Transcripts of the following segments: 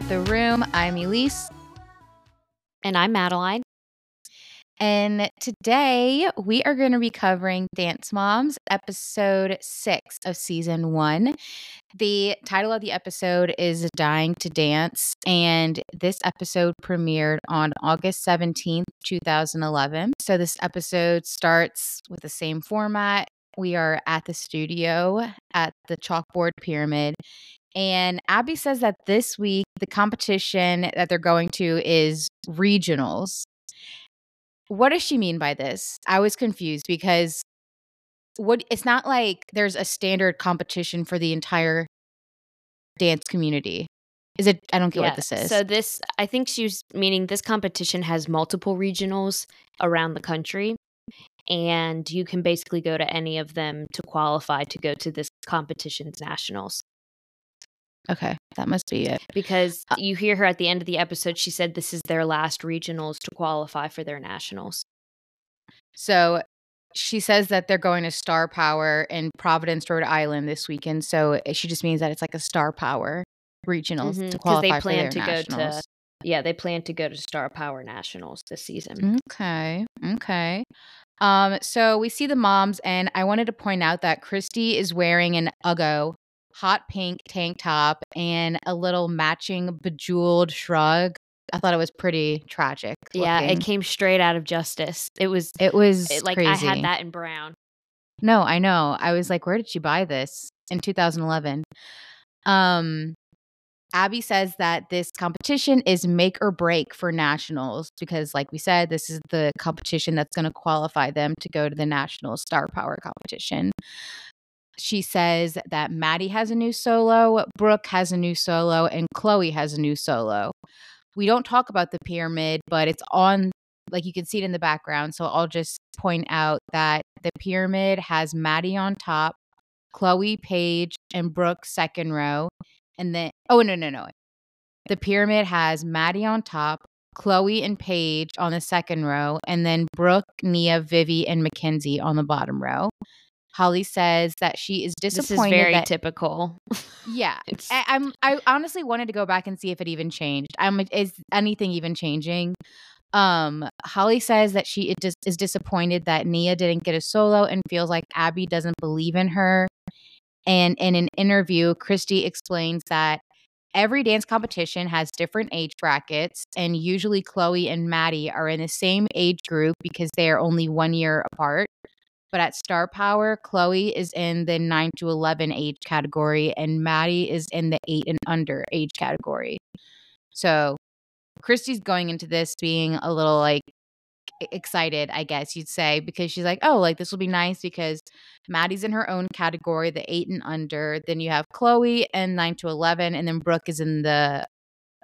The Room. I'm Elise. And I'm Madeline. And today we are going to be covering Dance Moms, episode six of season one. The title of the episode is Dying to Dance. And this episode premiered on August 17th, 2011. So this episode starts with the same format. We are at the studio at the Chalkboard Pyramid. And Abby says that this week, the competition that they're going to is regionals. What does she mean by this? I was confused because what it's not like there's a standard competition for the entire dance community. Is it I don't get Yeah, what this is. So this, I think she's meaning this competition has multiple regionals around the country, and you can basically go to any of them to qualify to go to this competition's nationals. Okay, that must be it. Because Uh you hear her at the end of the episode, she said this is their last regionals to qualify for their nationals. So she says that they're going to Star Power in Providence, Rhode Island this weekend. So eh, she just means that it's like a Star Power regionals to qualify Mm-hmm, they for plan their to go nationals. to, yeah, they plan to go to Star Power Nationals this season. Okay. Okay. Um, so we see the moms, and I wanted to point out that Christy is wearing an Uggo hot pink tank top and a little matching bejeweled shrug. I thought it was pretty tragic. Yeah, it came straight out of Justice. It was It was it, like crazy. I had that in brown. No, I know. I was like, where did you buy this in 2011? Um, Abby says that this competition is make or break for nationals because, like we said, this is the competition that's going to qualify them to go to the national star power competition. She says that Maddie has a new solo, Brooke has a new solo, and Chloe has a new solo. We don't talk about the pyramid, but it's on, like you can see it in the background. So I'll just point out that the pyramid has Maddie on top, Chloe, Paige, and Brooke second row. And then, oh, no, no, no. The pyramid has Maddie on top, Chloe and Paige on the second row, and then Brooke, Nia, Vivi, and Mackenzie on the bottom row. Holly says that she is disappointed. This is very that typical. yeah, I, I'm. I honestly wanted to go back and see if it even changed. I'm. Is anything even changing? Um, Holly says that she is is disappointed that Nia didn't get a solo and feels like Abby doesn't believe in her. And in an interview, Christy explains that every dance competition has different age brackets, and usually Chloe and Maddie are in the same age group because they are only one year apart. But at Star Power, Chloe is in the 9 to 11 age category, and Maddie is in the 8 and under age category. So Christy's going into this being a little like excited, I guess you'd say, because she's like, oh, like this will be nice because Maddie's in her own category, the 8 and under. Then you have Chloe and 9 to 11, and then Brooke is in the,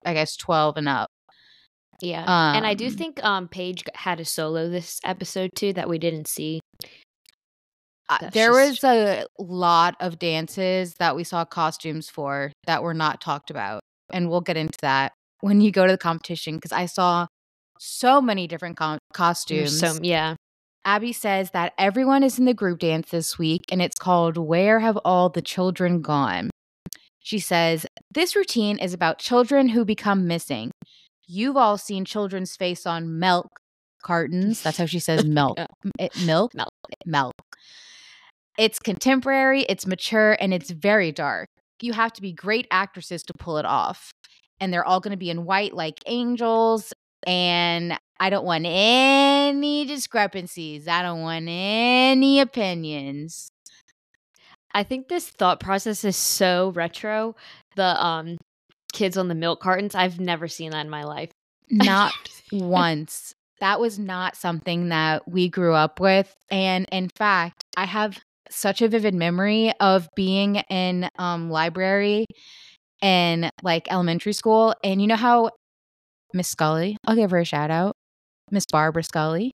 I guess, 12 and up. yeah. and I do Um, think um Paige had a solo this episode too that we didn't see. Uh, there just- was a lot of dances that we saw costumes for that were not talked about. And we'll get into that when you go to the competition because I saw so many different com- costumes. So yeah. Abby says that everyone is in the group dance this week and it's called Where Have All the Children Gone? She says, This routine is about children who become missing. You've all seen children's face on milk cartons. That's how she says milk. Yeah. It- milk? Milk. Milk. It's contemporary, it's mature, and it's very dark. You have to be great actresses to pull it off. And they're all going to be in white like angels. And I don't want any discrepancies. I don't want any opinions. I think this thought process is so retro. The um kids on the milk cartons. I've never seen that in my life. Not once. That was not something that we grew up with. And in fact, I have such a vivid memory of being in um library in like elementary school. And you know how Miss Scully, I'll give her a shout out, Miss Barbara Scully.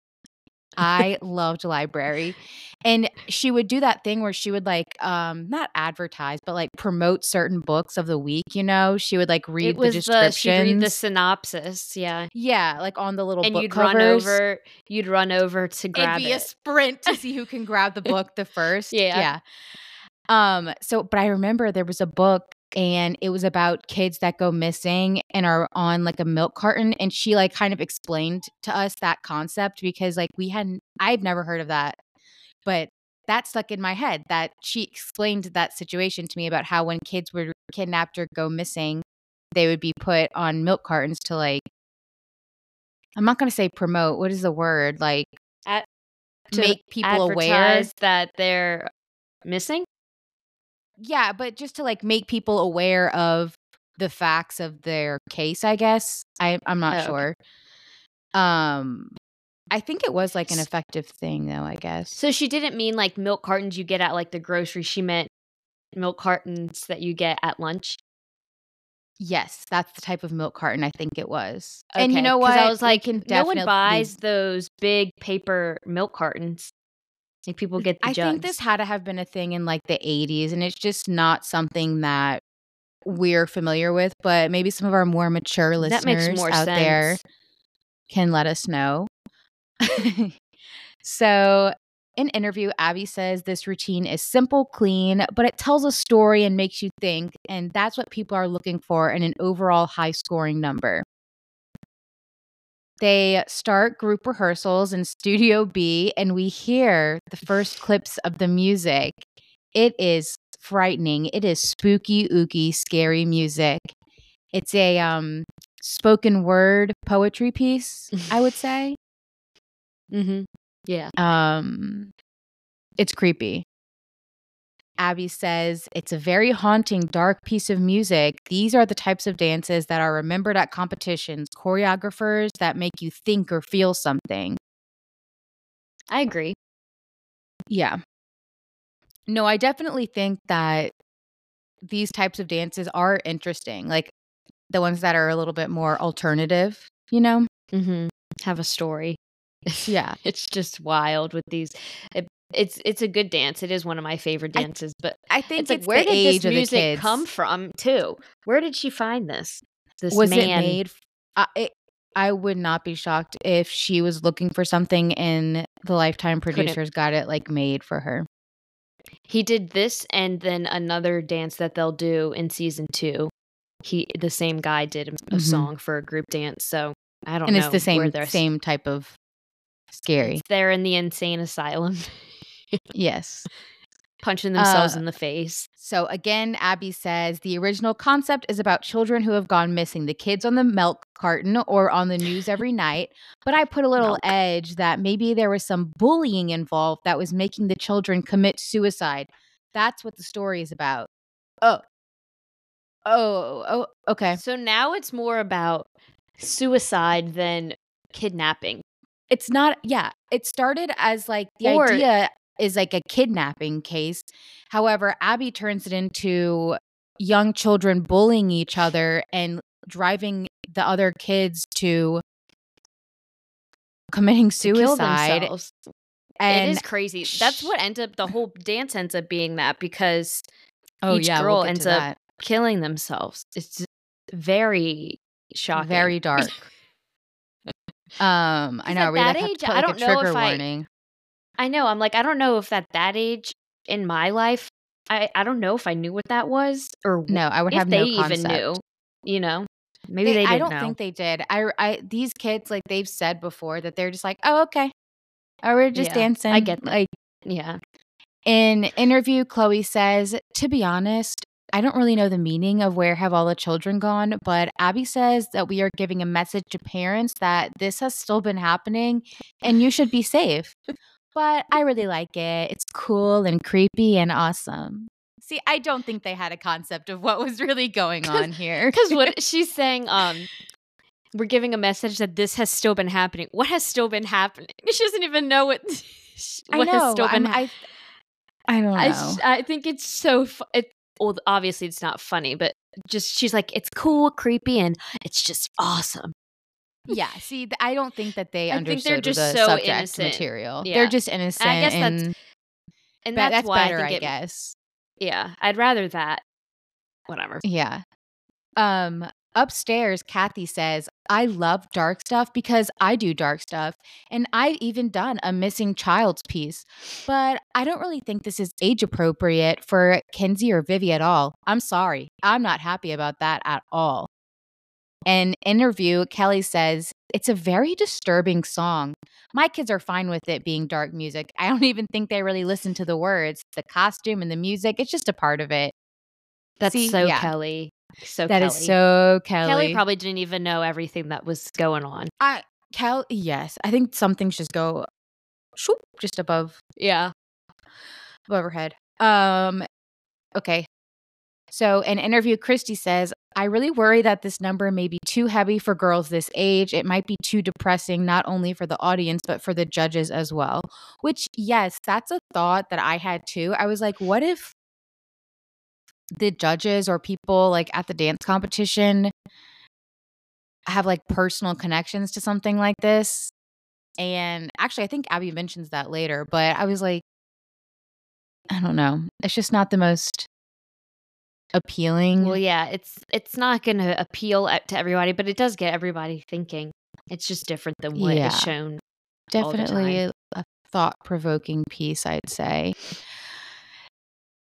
I loved library. And she would do that thing where she would like um not advertise, but like promote certain books of the week, you know? She would like read it was the she'd read the synopsis, yeah. yeah, like on the little And book you'd covers. run over you'd run over to grab It'd be a sprint to see who can grab the book the first. Yeah. Yeah. Um, so but I remember there was a book and it was about kids that go missing and are on like a milk carton and she like kind of explained to us that concept because like we hadn't I've never heard of that but that stuck in my head that she explained that situation to me about how when kids were kidnapped or go missing they would be put on milk cartons to like I'm not going to say promote what is the word like At, to make people aware that they're missing. Yeah but just to like make people aware of the facts of their case i guess i i'm not Oh, okay. sure um i think it was like an effective thing though i guess So she didn't mean like milk cartons you get at like the grocery. She meant milk cartons that you get at lunch. yes that's the type of milk carton i think it was and you know what I was like, no one buys those big paper milk cartons. Like people get the i jugs. think this had to have been a thing in like the 80s and it's just not something that we're familiar with but maybe some of our more mature listeners more out sense. there can let us know. so, in interview, Abby says this routine is simple, clean, but it tells a story and makes you think, and that's what people are looking for in an overall high scoring number. They start group rehearsals in Studio B, and we hear the first clips of the music. It is frightening. It is spooky, ooky, scary music. It's a um spoken word poetry piece, I would say. Mm-hmm. Yeah. Um it's creepy. Abby says it's a very haunting, dark piece of music. These are the types of dances that are remembered at competitions, choreographers that make you think or feel something. I agree. Yeah. No, I definitely think that these types of dances are interesting. Like the ones that are a little bit more alternative, you know? Mm-hmm. Have a story. Yeah. it's just wild with these. It, it's it's a good dance. It is one of my favorite I- dances. but I think it's like where the did this music come from? Too. Where did she find this? This was man. it made I, it, I would not be shocked if she was looking for something and the lifetime Couldn't- producers got it like made for her He did this and then another dance that they'll do in season two. He the same guy did a, Mhm. song for a group dance. So I don't and know. And it's the same same type of scary It's they're in the insane asylum, yes punching themselves Uh, in the face. so again abby says the original concept is about children who have gone missing the kids on the milk carton or on the news every night but i put a little Milk. edge that maybe there was some bullying involved that was making the children commit suicide that's what the story is about oh oh oh okay So now it's more about suicide than kidnapping. it's not yeah it started as like the Or- idea is like a kidnapping case however abby turns it into young children bullying each other and driving the other kids to committing suicide themselves. and it is crazy. That's what ends up the whole dance ends up being that because oh each yeah girl we'll ends up killing themselves. It's very shocking. very dark um I know we that like have to age, put, I don't a know trigger if I- warning I know. I'm like, I don't know if at that age in my life, I, I don't know if I knew what that was or no i would if have they no even knew. You know, maybe They- they, I don't know. think they did. I, I, these kids, like they've said before, that they're just like, oh, okay, oh, we're just Yeah, dancing. I get that. Like yeah, in interview, Chloe says, to be honest, I don't really know the meaning of where have all the children gone, but Abby says that we are giving a message to parents that this has still been happening, and you should be safe. But I really like it. It's cool and creepy and awesome. See, I don't think they had a concept of what was really going on here. because what she's saying, um, we're giving a message that this has still been happening. What has still been happening? She doesn't even know what. What know. has still been. I, I don't know. I, I think it's so. Fu- it, well, obviously it's not funny, but just she's like, it's cool, creepy, and it's just awesome. Yeah. See, th- I don't think that they I think understood they're just the so subject innocent. material. Yeah. They're just innocent. I guess that's- and And that's, that's, why better, I I, it, guess. Yeah, I'd rather that. Whatever. Yeah. Um. Upstairs, Cathy says, I love dark stuff because I do dark stuff. And I've even done a missing child's piece. But I don't really think this is age appropriate for Kenzie or Vivi at all. I'm sorry. I'm not happy about that at all. In interview, Kelly says, It's a very disturbing song. My kids are fine with it being dark music. I don't even think they really listen to the words. The costume and the music, it's just a part of it. That's See, so yeah. Kelly. So That Kelly. is so Kelly. Kelly probably didn't even know everything that was going on. I Kel yes. I think some things just go shoop, just above Yeah. above her head. Um okay. So in interview, Christy says, I really worry that this number may be too heavy for girls this age. It might be too depressing, not only for the audience, but for the judges as well. Which, yes, that's a thought that I had too. I was like, what if the judges or people like at the dance competition have like personal connections to something like this? And actually, I think Abby mentions that later, but I was like, I don't know. It's just not the most appealing. Well, yeah, it's it's not going to appeal to everybody, but it does get everybody thinking. It's just different than what Yeah. is shown. definitely a, a thought-provoking piece i'd say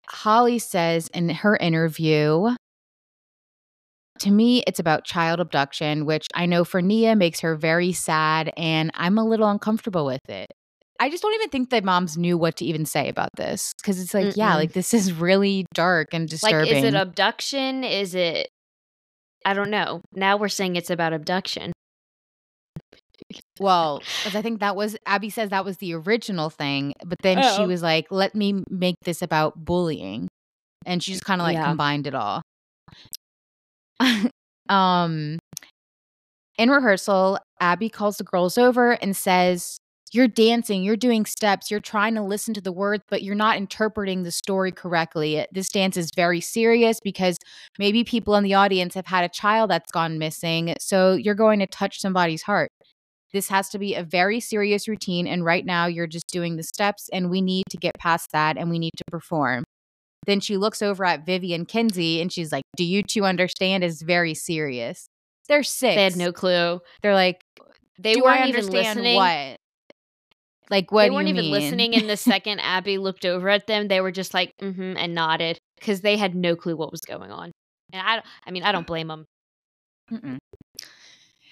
holly says in her interview to me it's about child abduction which i know for nia makes her very sad and i'm a little uncomfortable with it i just don't even think that moms knew what to even say about this because it's like yeah Mm-mm. like this is really dark and disturbing Like, is it abduction? Is it? I don't know. Now we're saying it's about abduction. Well, because I think that was Abby says that was the original thing, but then she Oh. was like, "Let me make this about bullying," and she just kind of like Yeah. combined it all. um, in rehearsal, Abby calls the girls over and says, "You're dancing, you're doing steps, you're trying to listen to the words, but you're not interpreting the story correctly. It- This dance is very serious because maybe people in the audience have had a child that's gone missing, so you're going to touch somebody's heart." This has to be a very serious routine. And right now, you're just doing the steps, and we need to get past that and we need to perform. Then she looks over at Vivi and Kenzie and she's like, Do you two understand? It's very serious. They're six. They had no clue. They're like, They Do weren't I even understand listening. what? Like, what they weren't even mean? listening. And the second Abby looked over at them, they were just like, mm-hmm, and nodded because they had no clue what was going on. And I, I mean, I don't blame them. Mm-mm.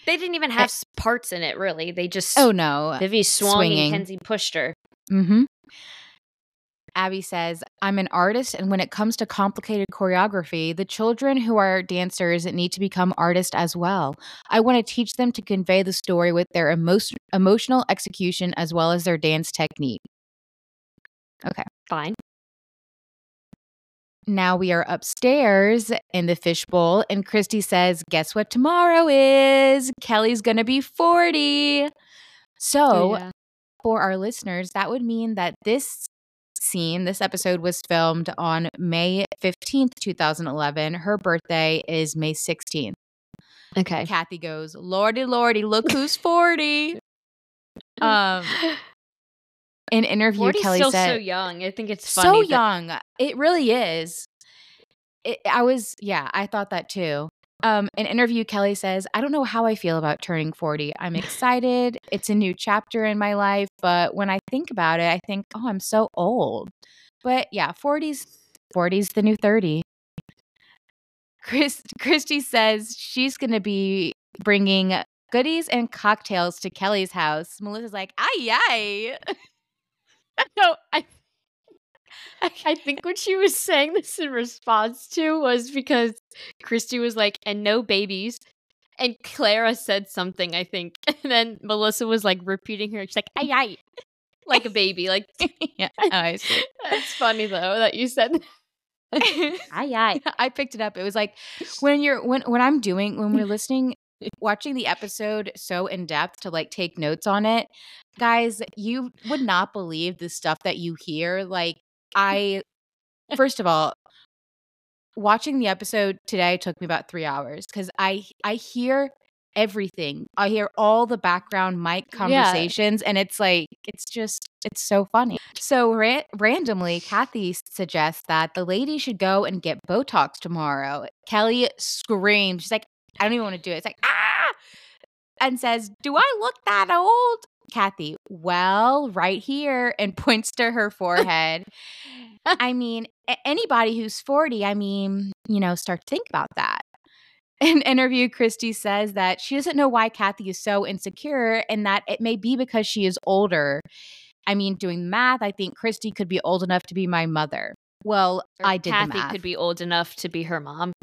They didn't even have s parts in it, really. They just Oh, no. Vivi swung swinging. and Kenzie pushed her. Mm-hmm. Abby says, I'm an artist, and when it comes to complicated choreography, the children who are dancers need to become artists as well. I want to teach them to convey the story with their emo- emotional execution as well as their dance technique. Okay. Fine. Now we are upstairs in the fishbowl, and Christy says, Guess what tomorrow is? Kelly's going to be 40. So, Oh, yeah. for our listeners, that would mean that this scene, this episode was filmed on May 15th, 2011. Her birthday is May 16th. okay. Cathy goes, Lordy, Lordy, look who's 40. Um, in interview, 40's Kelly still said, so young. I think it's funny. so young. It really is. It, I was, yeah, I thought that too. Um, in interview, Kelly says, I don't know how I feel about turning 40. I'm excited. it's a new chapter in my life. But when I think about it, I think, oh, I'm so old. But yeah, 40s, 40's the new 30. Chris, Christy says she's going to be bringing goodies and cocktails to Kelly's house. Melissa's like, ay, ay. No, I I think what she was saying this in response to was because Christy was like, and no babies. And Clara said something, I think. And then Melissa was like repeating her. She's like, ay, ay. Like a baby. Like, yeah, oh, I see. it's funny though that you said Aye, aye. I picked it up. It was like when you're when when I'm doing when we're listening watching the episode so in depth to like take notes on it. Guys, you would not believe the stuff that you hear. Like I first of all watching the episode today took me about 3 hours cuz I I hear everything. I hear all the background mic Yeah. conversations and it's like it's just it's so funny. So ra- randomly Cathy suggests that the lady should go and get botox tomorrow. Kelly screams. She's like I don't even want to do it. It's like ah and says, Do I look that old? Cathy, well, right here, and points to her forehead. I mean, anybody who's 40, I mean, you know, start to think about that. In interview, Christy says that she doesn't know why Cathy is so insecure and that it may be because she is older. I mean, doing math, I think Christy could be old enough to be my mother. Well, or I did Cathy the math. could be old enough to be her mom.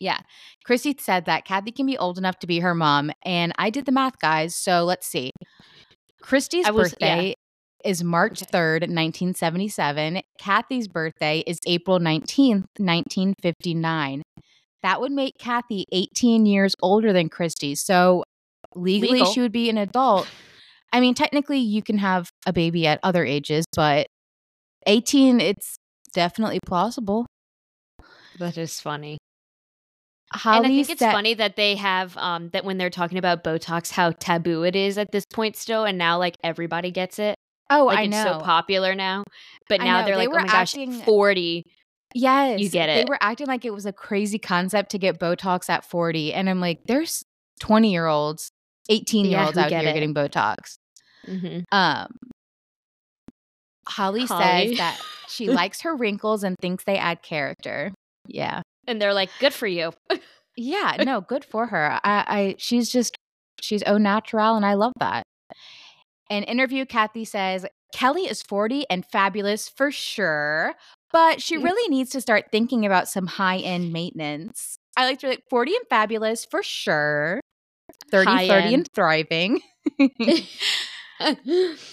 Yeah. Christy said that Cathy can be old enough to be her mom. And I did the math, guys. So let's see. Christy's was- birthday is March Okay. 3rd, 1977. Cathy's birthday is April 19th, 1959. That would make Cathy 18 years older than Christy. So legally, Legal. she would be an adult. I mean, technically, you can have a baby at other ages, but 18, it's definitely plausible. That is funny. Holly and I think it's said- funny that they have um that when they're talking about Botox, how taboo it is at this point still, and now like everybody gets it. Oh, Like I it's know. so popular now. But now they're they like, were oh my gosh, forty. Yes. you get it. They were acting like it was a crazy concept to get Botox at 40. And I'm like, there's 20 year olds, 18 year olds who out get here it. getting Botox. Mm-hmm. Um, Holly, Holly. says that she likes her wrinkles and thinks they add character. Yeah. And they're like, good for you. Yeah. No, good for her. I, I she's just she's au natural and I love that. An interview, Cathy says, Kelly is 40 and fabulous for sure, but she really needs to start thinking about some high end maintenance. I like to be like 40 and fabulous for sure. 30, High 30 and thriving.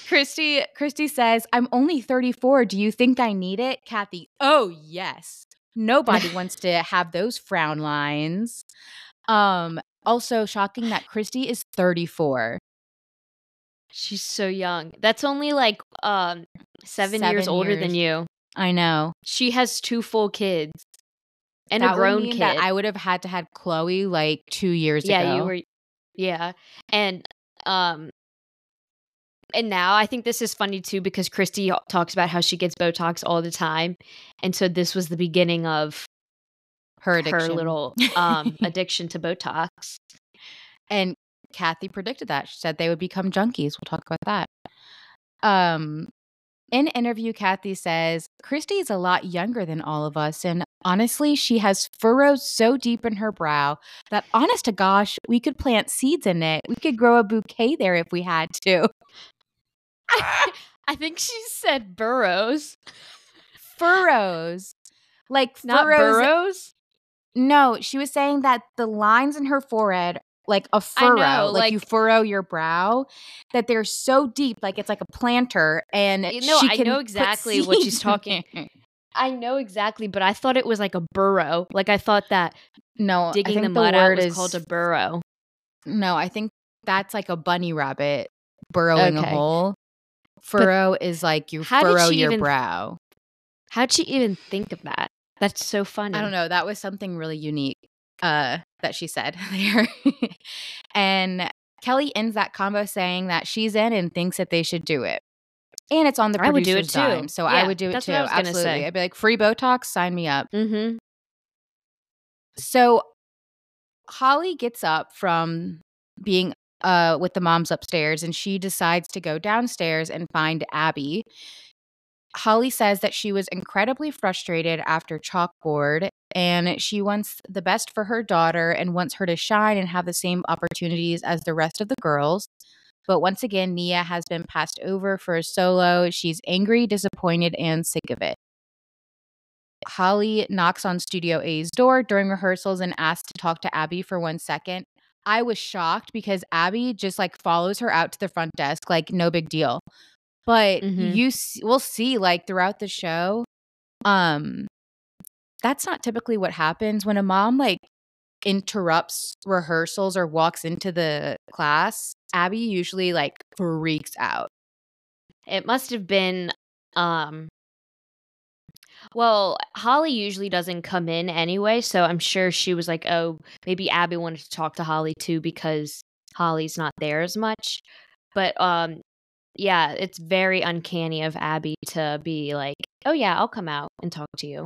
Christy Christy says, "I'm only 34. Do you think I need it?" Cathy, "Oh, yes. Nobody wants to have those frown lines." Um also shocking that Christy is 34. She's so young. That's only like um seven, years Seven older than you. I know. She has two full kids and that a grown kid. that I would have had to had Chloe like 2 years yeah, ago. you were. Yeah, and um, and now I think this is funny too because Christy talks about how she gets Botox all the time, and so this was the beginning of her addiction. her little um addiction to Botox. And Cathy predicted that. She said they would become junkies. We'll talk about that. Um, in interview, Cathy says Christy is a lot younger than all of us, and honestly, she has furrows so deep in her brow that, honest to gosh, we could plant seeds in it. We could grow a bouquet there if we had to. I think she said burrows, Furrows, like not furrows. burrows. No, she was saying that the lines in her forehead, like a furrow, know, like, you furrow your brow, that they're so deep, like it's like a planter, and You know, she I know exactly what she's talking- I know exactly, but I thought it was like a burrow. Like I thought that No, digging the mud out word was is called a burrow. no. I think that's like a bunny rabbit burrowing a hole. Furrow is like you how furrow your even- brow. How'd she even think of that? That's so funny. I don't know. That was something really unique uh, that she said there. and Kelly ends that combo saying that she's in and thinks that they should do it. And it's on the I would do it producer's too. dime, so I would do it too. I Absolutely, say. I'd be like, free Botox, sign me up. Mm-hmm. So Holly gets up from being uh, with the moms upstairs and she decides to go downstairs and find Abby. Holly says that she was incredibly frustrated after chalkboard and she wants the best for her daughter and wants her to shine and have the same opportunities as the rest of the girls. But once again, Nia has been passed over for a solo. She's angry, disappointed, and sick of it. Holly knocks on Studio A's door during rehearsals and asks to talk to Abby for one second. I was shocked because Abby just like follows her out to the front desk, like no big deal. But Mhm. you s- will see like throughout the show, um, that's not typically what happens when a mom like interrupts rehearsals or walks into the class. Abby usually like freaks out. It must have been um well, Holly usually doesn't come in anyway, so I'm sure she was like, "Oh, maybe Abby wanted to talk to Holly too because Holly's not there as much." But um yeah, it's very uncanny of Abby to be like, "Oh yeah, I'll come out and talk to you."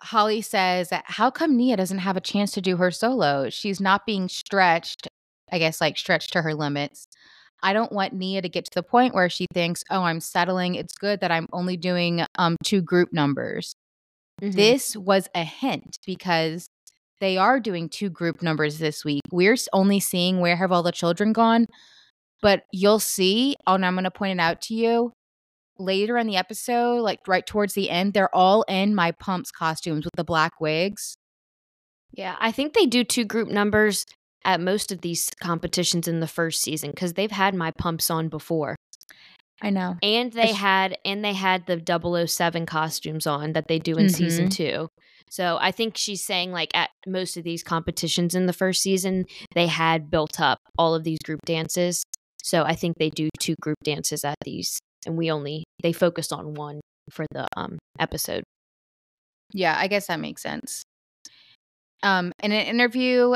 Holly says, How come Nia doesn't have a chance to do her solo? She's not being stretched. I guess, like stretched to her limits. I don't want Nia to get to the point where she thinks, oh, I'm settling. It's good that I'm only doing um, two group numbers. Mm-hmm. This was a hint because they are doing two group numbers this week. We're only seeing where have all the children gone, but you'll see, and I'm going to point it out to you later in the episode, like right towards the end, they're all in my pumps costumes with the black wigs. Yeah, I think they do two group numbers at most of these competitions in the first season because they've had my pumps on before. I know. And they had and they had the 007 costumes on that they do in mm-hmm. season 2. So I think she's saying like at most of these competitions in the first season they had built up all of these group dances. So I think they do two group dances at these and we only they focused on one for the um episode. Yeah, I guess that makes sense. Um in an interview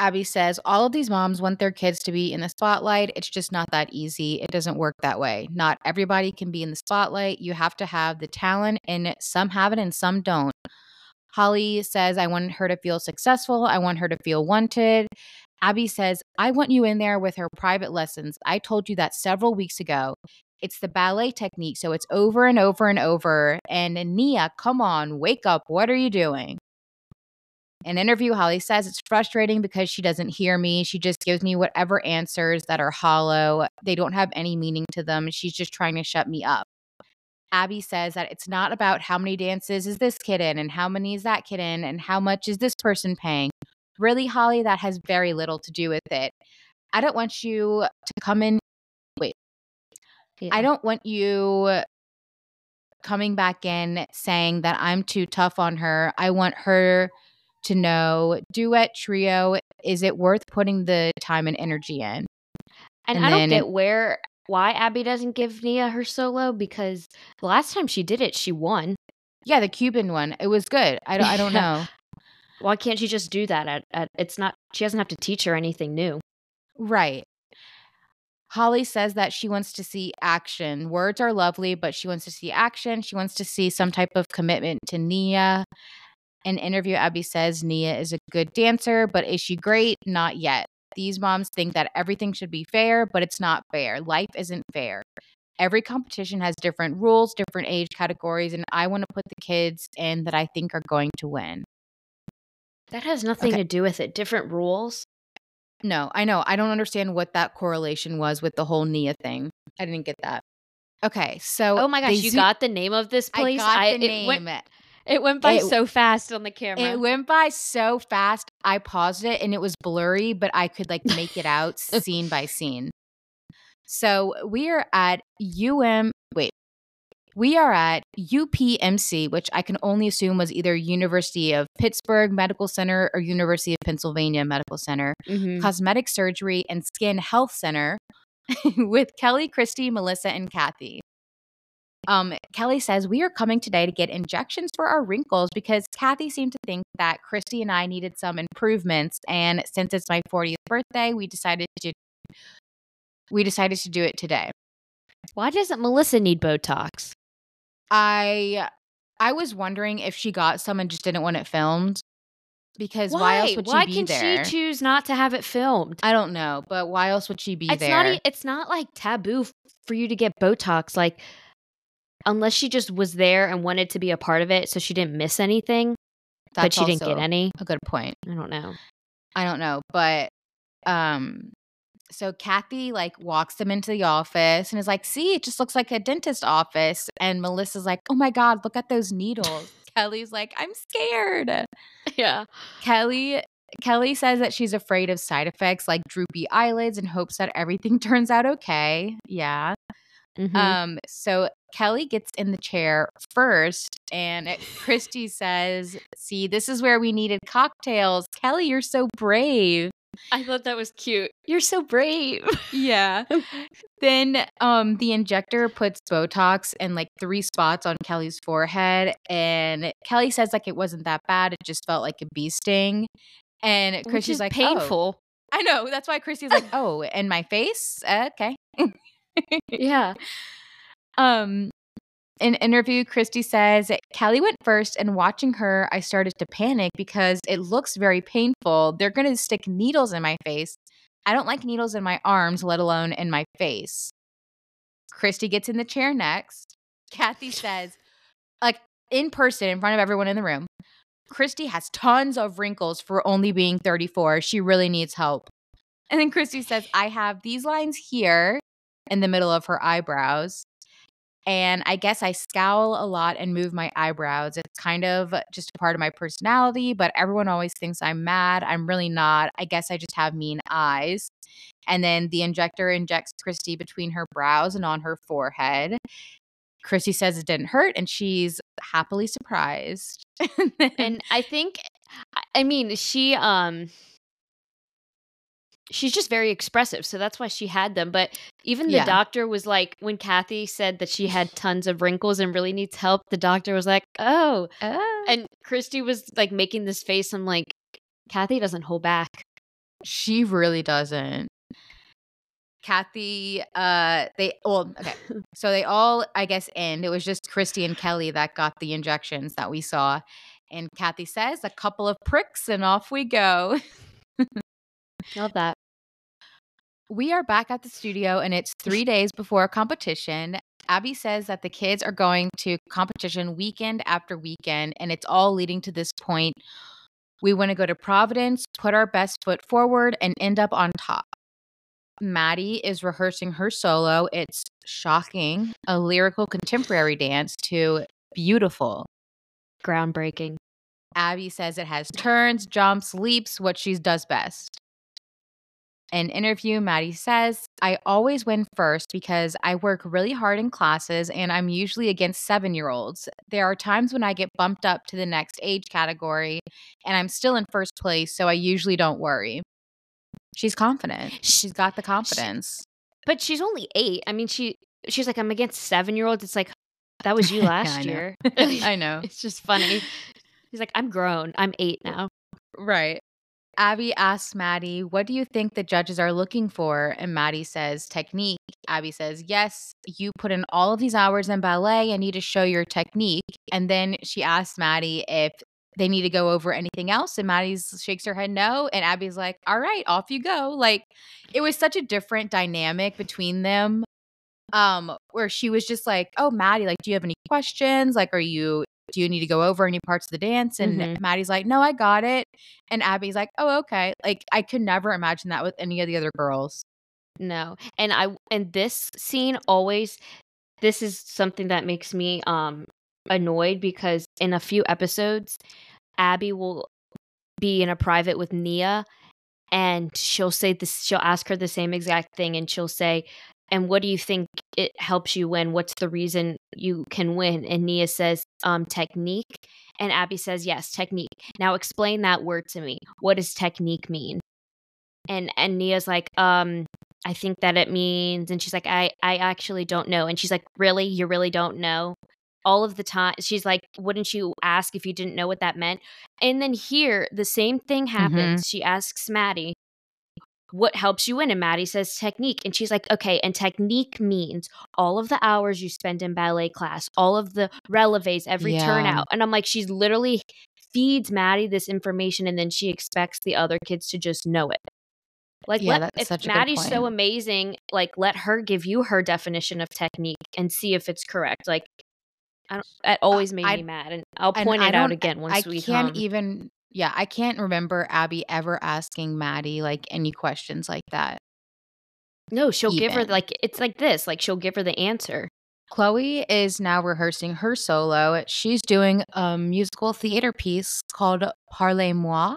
Abby says all of these moms want their kids to be in the spotlight. It's just not that easy. It doesn't work that way. Not everybody can be in the spotlight. You have to have the talent, and some have it and some don't. Holly says, I want her to feel successful. I want her to feel wanted. Abby says, I want you in there with her private lessons. I told you that several weeks ago. It's the ballet technique. So it's over and over and over. And Nia, come on, wake up. What are you doing? An interview, Holly says it's frustrating because she doesn't hear me. She just gives me whatever answers that are hollow. They don't have any meaning to them. She's just trying to shut me up. Abby says that it's not about how many dances is this kid in and how many is that kid in and how much is this person paying. Really, Holly, that has very little to do with it. I don't want you to come in. Wait. Yeah. I don't want you coming back in saying that I'm too tough on her. I want her to know duet trio is it worth putting the time and energy in and, and i don't get where why abby doesn't give nia her solo because the last time she did it she won yeah the cuban one it was good i don't, I don't know why can't she just do that at, at it's not she doesn't have to teach her anything new right Holly says that she wants to see action. Words are lovely, but she wants to see action. She wants to see some type of commitment to Nia. An interview, Abby says Nia is a good dancer, but is she great? Not yet. These moms think that everything should be fair, but it's not fair. Life isn't fair. Every competition has different rules, different age categories, and I want to put the kids in that I think are going to win. That has nothing okay. to do with it. Different rules? No, I know. I don't understand what that correlation was with the whole Nia thing. I didn't get that. Okay, so oh my gosh, you zo- got the name of this place. I got I, the name. Went, it went by it, so fast on the camera. It went by so fast. I paused it and it was blurry, but I could like make it out scene by scene. So we are at UM. Wait, we are at UPMC, which I can only assume was either University of Pittsburgh Medical Center or University of Pennsylvania Medical Center, mm-hmm. Cosmetic Surgery and Skin Health Center with Kelly, Christy, Melissa, and Cathy. Um, Kelly says, We are coming today to get injections for our wrinkles because Cathy seemed to think that Christy and I needed some improvements. And since it's my 40th birthday, we decided to we decided to do it today. Why doesn't Melissa need Botox? I I was wondering if she got some and just didn't want it filmed. Because why, why else would she why be there? Why can she choose not to have it filmed? I don't know, but why else would she be it's there? Not, it's not like taboo for you to get Botox. Like unless she just was there and wanted to be a part of it so she didn't miss anything That's but she didn't get any. a good point. I don't know. I don't know but um so cathy like walks them into the office and is like see it just looks like a dentist office. And melissa's like oh my god look at those needles. Kelly's like i'm scared. Yeah. Kelly Kelly says that she's afraid of side effects like droopy eyelids and hopes that everything turns out okay. Yeah. Mm-hmm. Um, so Kelly gets in the chair first, and Christy says, See, this is where we needed cocktails. Kelly, you're so brave. I thought that was cute. You're so brave. Yeah. then um the injector puts Botox in like three spots on Kelly's forehead. And Kelly says like it wasn't that bad. It just felt like a bee sting. And Christy's like painful. Oh. I know. That's why Christy's like, oh, and my face? Uh, okay. yeah. Um, in interview, Christy says, Kelly went first, and watching her, I started to panic because it looks very painful. They're going to stick needles in my face. I don't like needles in my arms, let alone in my face. Christy gets in the chair next. Cathy says, like in person, in front of everyone in the room, Christy has tons of wrinkles for only being 34. She really needs help. And then Christy says, I have these lines here in the middle of her eyebrows. And I guess I scowl a lot and move my eyebrows. It's kind of just a part of my personality, but everyone always thinks I'm mad. I'm really not. I guess I just have mean eyes. And then the injector injects Christy between her brows and on her forehead. Christy says it didn't hurt and she's happily surprised. and I think I mean she um she's just very expressive so that's why she had them but even the Yeah. doctor was like when cathy said that she had tons of wrinkles and really needs help the doctor was like oh oh. and christy was like making this face i'm like cathy doesn't hold back She really doesn't. Cathy, uh, they well, okay. So they all, I guess, end. It was just Christy and Kelly that got the injections that we saw. And Cathy says, a couple of pricks and off we go. love that We are back at the studio and it's three days before a competition. Abby says that the kids are going to competition weekend after weekend, and it's all leading to this point. We want to go to Providence, put our best foot forward, and end up on top. Maddie is rehearsing her solo. It's shocking, a lyrical contemporary dance to beautiful. groundbreaking Abby says it has turns, jumps, leaps, what she does best. In interview, Maddie says, I always win first because I work really hard in classes and I'm usually against seven year olds. There are times when I get bumped up to the next age category and I'm still in first place, so I usually don't worry. She's confident. She's got the confidence. but she's only eight i mean she she's like i'm against seven year olds it's like that was you Yeah, last I year I know. it's just funny she's like i'm grown i'm eight now Right. Abby asks Maddie, What do you think the judges are looking for? And Maddie says, Technique. Abby says, Yes, you put in all of these hours in ballet and need to show your technique. And then she asks Maddie if they need to go over anything else. And Maddie shakes her head no. And Abby's like, All right, off you go. Like it was such a different dynamic between them. Um, where she was just like, Oh, Maddie, like, do you have any questions? Like, are you do you need to go over any parts of the dance? And Mhm. Maddie's like, no, I got it. And Abby's like, oh, okay. Like, I could never imagine that with any of the other girls. No. And I and this scene always this is something that makes me um annoyed because in a few episodes Abby will be in a private with Nia and she'll say this she'll ask her the same exact thing and she'll say and what do you think it helps you win? What's the reason you can win? And Nia says um technique. And Abby says yes technique. Now explain that word to me. What does technique mean? And and Nia's like um I think that it means and she's like I I actually don't know. And she's like really? You really don't know? All of the time she's like wouldn't you ask if you didn't know what that meant? And then here the same thing happens. She asks Maddie what helps you win? And Maddie says technique. And she's like okay and technique means all of the hours you spend in ballet class all of the releves every Yeah. turnout. And I'm like she's literally feeds Maddie this information and then she expects the other kids to just know it. Like, Yeah, let, that's if such a good Maddie's so amazing, like, let her give you her definition of technique and see if it's correct. Like, I don't, that always made I- me mad, and I'll and point it out again once I we can't even, yeah, I can't remember Abby ever asking Maddie like any questions like that. no, she'll give her like it's like this. Like, she'll give her the answer. Chloe is now rehearsing her solo. She's doing a musical theater piece called Parlez-moi,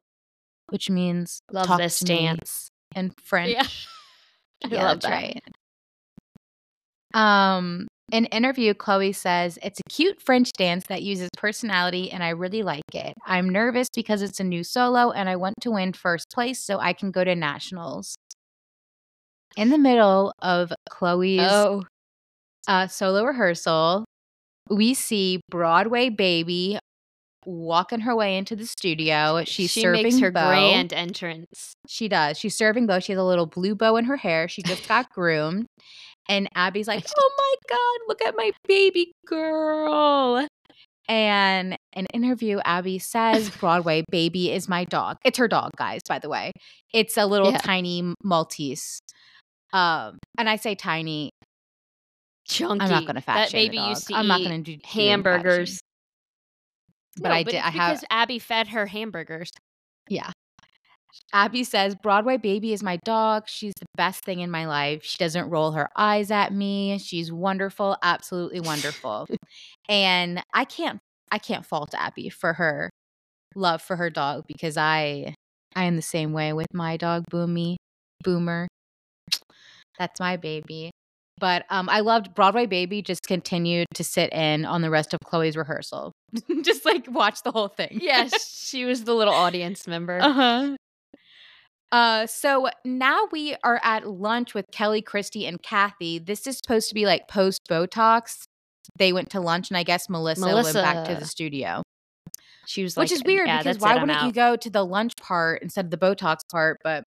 which means Love talk this dance. in French. Yeah. I Yeah, love that's that. right. Um, in interview, Chloe says it's a cute French dance that uses personality, and I really like it. I'm nervous because it's a new solo, and I want to win first place so I can go to nationals. In the middle of Chloe's Oh, uh, solo rehearsal, we see Broadway Baby walking her way into the studio. She's she serving makes her grand entrance. She does. She's serving bow. She has a little blue bow in her hair. She just got groomed. And Abby's like, oh my God, look at my baby girl. And an interview, Abby says Broadway baby is my dog. It's her dog, guys, by the way. It's a little Yeah. tiny Maltese. Um, and I say tiny. Chunky. I'm not going to fat That shame baby used to I'm not going to do hamburgers. But No, I did. it's I have. because Abby fed her hamburgers. Yeah. Abby says, Broadway baby is my dog. She's the best thing in my life. She doesn't roll her eyes at me. She's wonderful, absolutely wonderful. and I can't I can't fault Abby for her love for her dog because I I am the same way with my dog Boomy, Boomer. That's my baby. But um, I loved Broadway Baby. Just continued to sit in on the rest of Chloe's rehearsal, just like watch the whole thing. Yes, she was the little audience member. Uh-huh. Uh so now we are at lunch with Kelly, Christy, and Cathy. This is supposed to be like post Botox. They went to lunch, and I guess Melissa, went back to the studio, She was like, which is weird "Yeah, because why it, wouldn't you go to the lunch part instead of the Botox part? But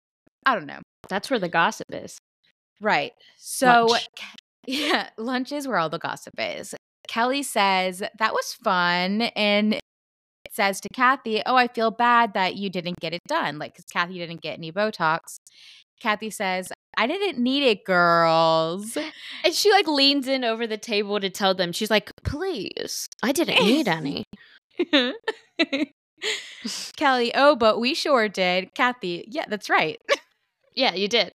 I don't know. That's where the gossip is. Right. So Lunch. yeah, lunch is where all the gossip is. Kelly says that was fun and says to Cathy, "Oh, I feel bad that you didn't get it done, like because Cathy didn't get any Botox." Cathy says, "I didn't need it, girls." And she like leans in over the table to tell them, she's like, please, I didn't need any. Kelly, oh, but we sure did. Cathy, yeah, that's right. Yeah, you did.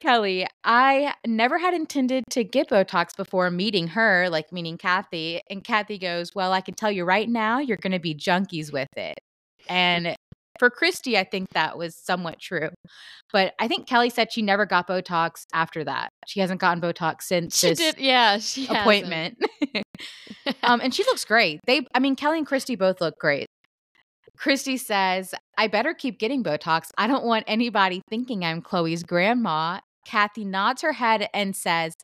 Kelly, I never had intended to get Botox before meeting her, like meeting Cathy. And Cathy goes, Well, I can tell you right now, you're going to be junkies with it. And for Christy, I think that was somewhat true. But I think Kelly said she never got Botox after that. She hasn't gotten Botox since She this did. Yeah, she appointment. um, and she looks great. They, I mean, Kelly and Christy both look great. Christy says, I better keep getting Botox. I don't want anybody thinking I'm Chloe's grandma. Cathy nods her head and says,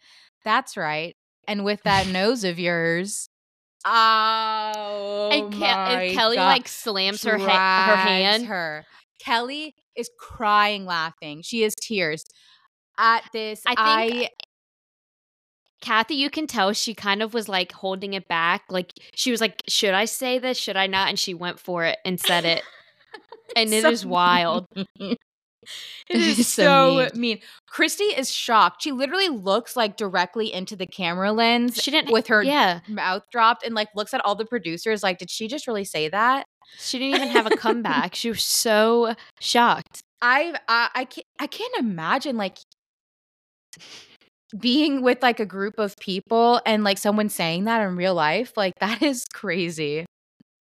That's right. And with that nose of yours, oh, and, Ke- my and Kelly God. like slams her ha- her hand. Her. Kelly is crying, laughing. She is tears at this. I think I Cathy, you can tell she kind of was like holding it back. Like she was like, "Should I say this? Should I not?" And she went for it and said it. And it So is wild. It is so so mean. mean. Christy is shocked. She literally looks like directly into the camera lens She didn't. with her yeah, mouth dropped and like looks at all the producers like, did she just really say that? she didn't even have a comeback. She was so shocked. I I I can't I can't imagine like being with like a group of people and like someone saying that in real life. Like that is crazy.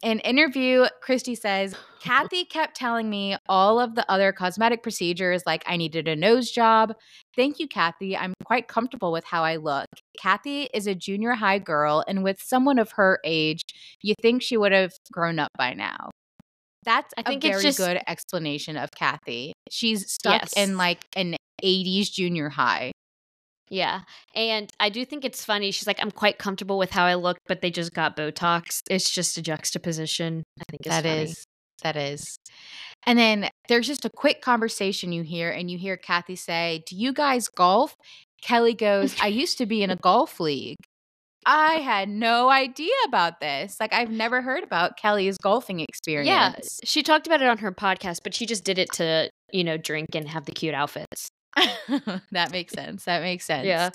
In interview, Christy says, Cathy kept telling me all of the other cosmetic procedures, like I needed a nose job. Thank you, Cathy. I'm quite comfortable with how I look. Cathy is a junior high girl, and with someone of her age, you think she would have grown up by now. That's I a think it's very just- good explanation of Cathy. She's stuck Yes. in like an 80s junior high. Yeah. And I do think it's funny. She's like, I'm quite comfortable with how I look, but they just got Botox. It's just a juxtaposition. I think That funny. is, that is. And then there's just a quick conversation you hear, and you hear Cathy say, Do you guys golf? Kelly goes, I used to be in a golf league. I had no idea about this. Like, I've never heard about Kelly's golfing experience. Yeah. She talked about it on her podcast, but she just did it to, you know, drink and have the cute outfits. that makes sense. That makes sense. Yeah.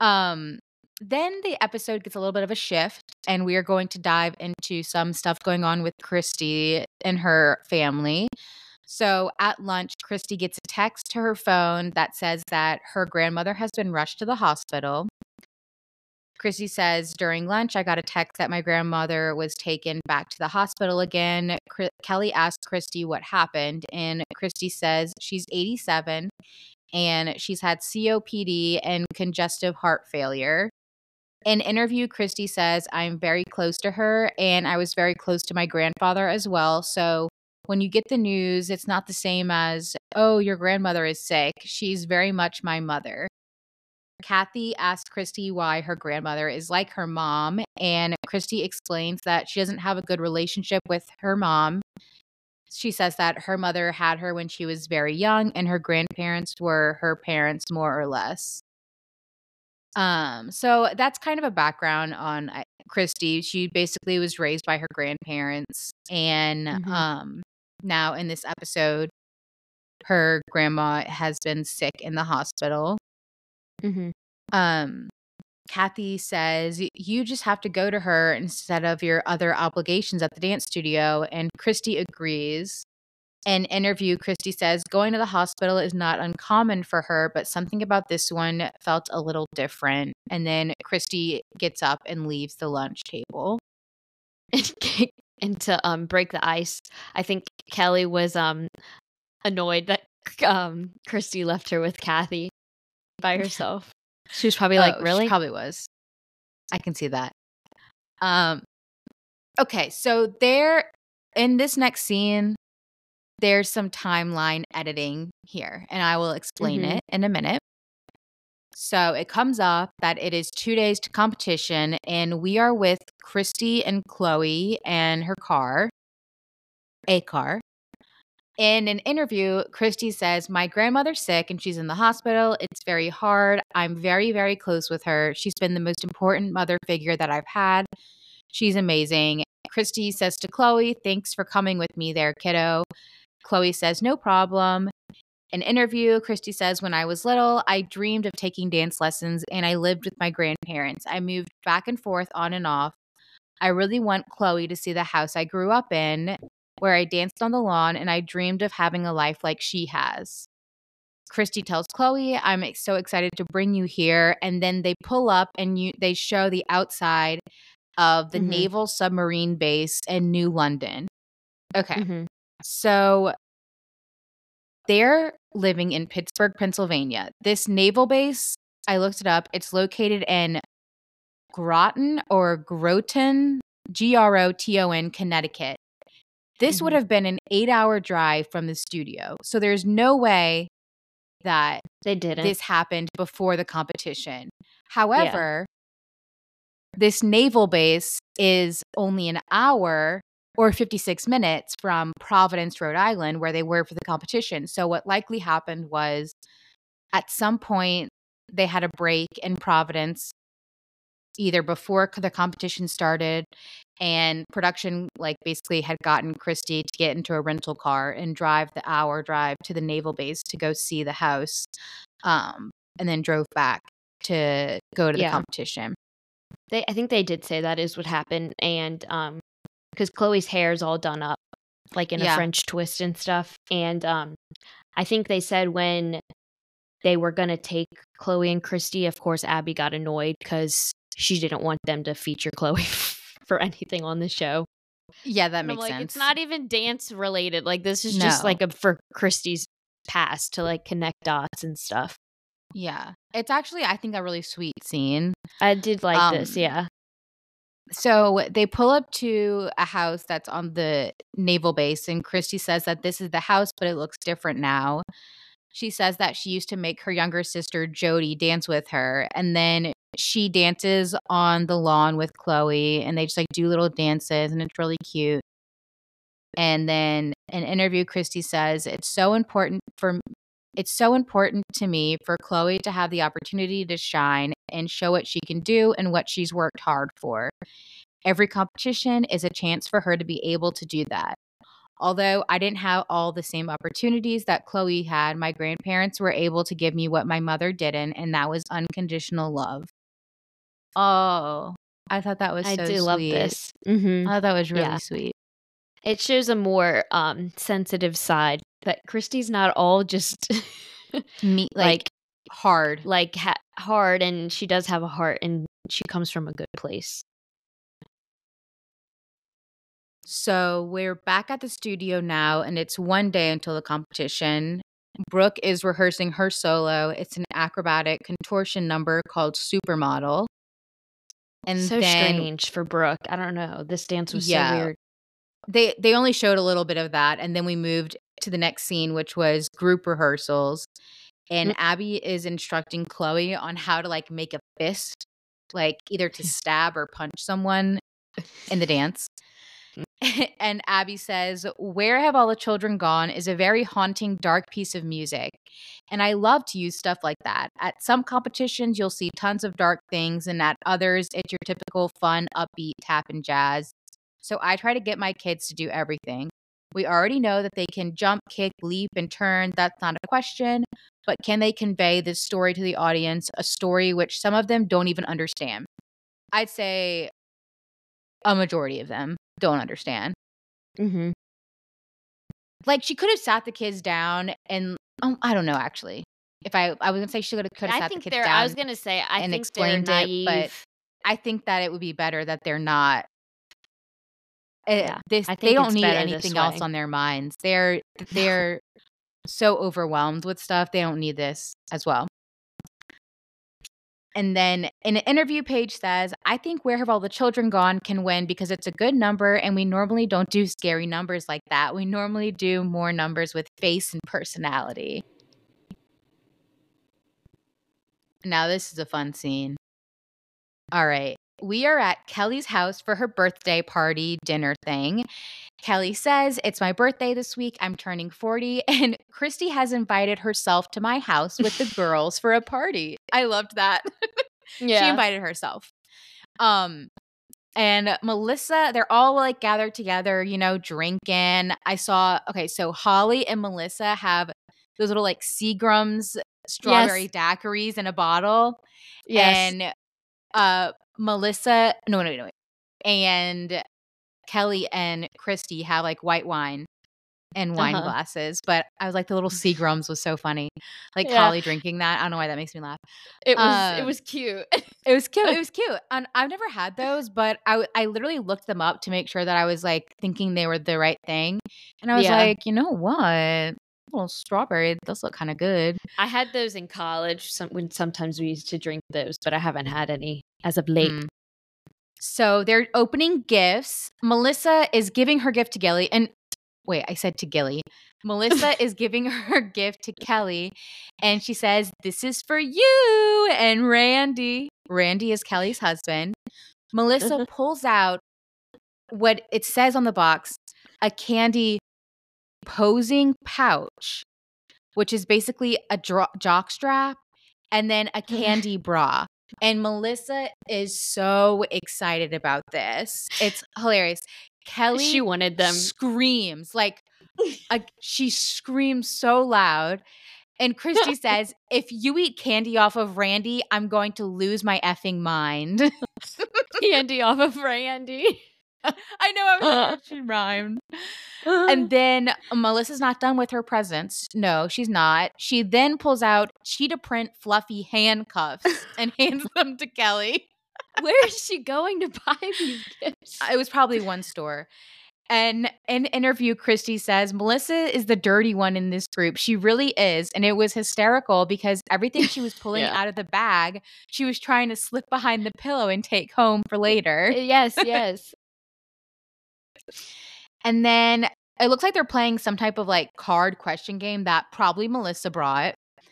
Um, then the episode gets a little bit of a shift, and we are going to dive into some stuff going on with Christy and her family. So at lunch, Christy gets a text to her phone that says that her grandmother has been rushed to the hospital. Christy says during lunch, I got a text that my grandmother was taken back to the hospital again. Cri- Kelly asked Christy what happened, and Christy says she's 87 and she's had COPD and congestive heart failure. In interview, Christy says, I'm very close to her and I was very close to my grandfather as well. So when you get the news, it's not the same as, oh, your grandmother is sick. She's very much my mother. Cathy asked Christy why her grandmother is like her mom, and Christy explains that she doesn't have a good relationship with her mom. She says that her mother had her when she was very young, and her grandparents were her parents, more or less. Um, so that's kind of a background on Christy. She basically was raised by her grandparents. And Mhm. um, now in this episode, her grandma has been sick in the hospital. Mm-hmm. Um, Cathy says, You just have to go to her instead of your other obligations at the dance studio. And Christy agrees. In interview, Christy says, Going to the hospital is not uncommon for her, but something about this one felt a little different. And then Christy gets up and leaves the lunch table. and to um break the ice, I think Kelly was um annoyed that um Christy left her with Cathy by herself. She was probably like, Oh, she "Really?" probably was. I can see that. Um okay, so there in this next scene there's some timeline editing here and I will explain Mhm. it in a minute. So it comes up that it is 2 days to competition and we are with Christy and Chloe and her car a car. In an interview, Christy says, My grandmother's sick and she's in the hospital. It's very hard. I'm very, very close with her. She's been the most important mother figure that I've had. She's amazing. Christy says to Chloe, Thanks for coming with me there, kiddo. Chloe says, No problem. An interview, Christy says, When I was little, I dreamed of taking dance lessons and I lived with my grandparents. I moved back and forth on and off. I really want Chloe to see the house I grew up in, where I danced on the lawn and I dreamed of having a life like she has. Christy tells Chloe, I'm so excited to bring you here. And then they pull up and you they show the outside of the Mhm. Naval Submarine Base in New London. Okay. Mhm. So they're living in Pittsburgh, Pennsylvania. This naval base, I looked it up, it's located in Groton or Groton, G R O T O N, Connecticut. This would Mhm. have been an eight hour drive from the studio. So there's no way that They didn't. this happened before the competition. However, this naval base is only an hour or 56 minutes from Providence, Rhode Island, where they were for the competition. So, what likely happened was at some point they had a break in Providence, either before the competition started, and production, like, basically had gotten Christy to get into a rental car and drive the hour drive to the naval base to go see the house, um, and then drove back to go to the Yeah. competition. They, I think they did say that is what happened, and um, because Chloe's hair is all done up, like in Yeah. a French twist and stuff, and um, I think they said when they were gonna take Chloe and Christy, of course, Abby got annoyed because she didn't want them to feature Chloe for anything on the show. Yeah, that And makes like, sense. it's not even dance related. Like this is just like a for Christy's past to like connect dots and stuff. Yeah. It's actually, I think, a really sweet scene. I did like this, Um, yeah. So they pull up to a house that's on the naval base, and Christy says that this is the house, but it looks different now. She says that she used to make her younger sister Jody dance with her, and then she dances on the lawn with Chloe, and they just like do little dances, and it's really cute. And then an interview, Christy says it's so important for it's so important to me for Chloe to have the opportunity to shine and show what she can do and what she's worked hard for. Every competition is a chance for her to be able to do that. Although I didn't have all the same opportunities that Chloe had, my grandparents were able to give me what my mother didn't, and that was unconditional love. Oh, I thought that was I so do love sweet. this. hmm I thought that was really Yeah. sweet. It shows a more um sensitive side that Christy's not all just Me, like, like hard. like ha- hard, and she does have a heart, and she comes from a good place. So we're back at the studio now, and it's one day until the competition. Brooke is rehearsing her solo. It's an acrobatic contortion number called Supermodel. And so then strange for Brooke. I don't know. This dance was Yeah. so weird. they they only showed a little bit of that, and then we moved to the next scene, which was group rehearsals. And Mm. Abby is instructing Chloe on how to like make a fist, like either to stab or punch someone in the dance. and Abby says, Where Have All the Children Gone is a very haunting, dark piece of music. And I love to use stuff like that. At some competitions, you'll see tons of dark things, and at others, it's your typical fun, upbeat tap and jazz. So I try to get my kids to do everything. We already know that they can jump, kick, leap, and turn. That's not a question. But can they convey this story to the audience, a story which some of them don't even understand? I'd say a majority of them don't understand. Mm-hmm. Like she could have sat the kids down and um, I don't know actually. If I I was gonna say she could have could have sat the think kids they're. down. I was gonna say. I and think explained they're it, naive. but I think that it would be better that they're not. Uh, Yeah, this they don't need anything else on their minds. They're they're so overwhelmed with stuff. They don't need this as well. And then an interview Paige says, I think Where Have All the Children Gone can win because it's a good number and we normally don't do scary numbers like that. We normally do more numbers with face and personality. Now, this is a fun scene. All right. We are at Kelly's house for her birthday party dinner thing. Kelly says, It's my birthday this week. I'm turning 40. And Christy has invited herself to my house with the girls for a party. I loved that. yeah. She invited herself. Um, and Melissa, they're all like gathered together, you know, drinking. I saw, okay, so Holly and Melissa have those little like Seagram's strawberry daiquiris in a bottle. yes. And uh Melissa, no, no, no. And Kelly and Christy have like white wine and wine Uh-huh. glasses. But I was like, the little Seagrams was so funny. Like Yeah. Holly drinking that. I don't know why that makes me laugh. it was. it um, was cute. It was cute. It was cute. And I've never had those, but I I literally looked them up to make sure that I was like thinking they were the right thing. And I was Yeah. like, you know what? Well, strawberry, those look kind of good. I had those in college. Some, when sometimes we used to drink those, but I haven't had any as of late. Mm. So they're opening gifts. Melissa is giving her gift to Gilly. And wait, I said to Gilly. Melissa is giving her gift to Kelly. And she says, This is for you and Randy. Randy is Kelly's husband. Melissa pulls out what it says on the box a candy posing pouch, which is basically a dro- jock strap, and then a candy bra. And Melissa is so excited about this. It's hilarious. Kelly She wanted them. screams like a, she screams so loud. And Christy says, "If you eat candy off of Randy, I'm going to lose my effing mind." candy off of Randy. I know I was she rhymed. And then Melissa's not done with her presents. No, she's not. She then pulls out cheetah print fluffy handcuffs and hands them to Kelly. where is she going to buy these gifts? It was probably one store. And in interview, Christy says Melissa is the dirty one in this group. She really is. And it was hysterical because everything she was pulling Yeah. out of the bag, she was trying to slip behind the pillow and take home for later. yes, yes. And then it looks like they're playing some type of like card question game that probably Melissa brought. It's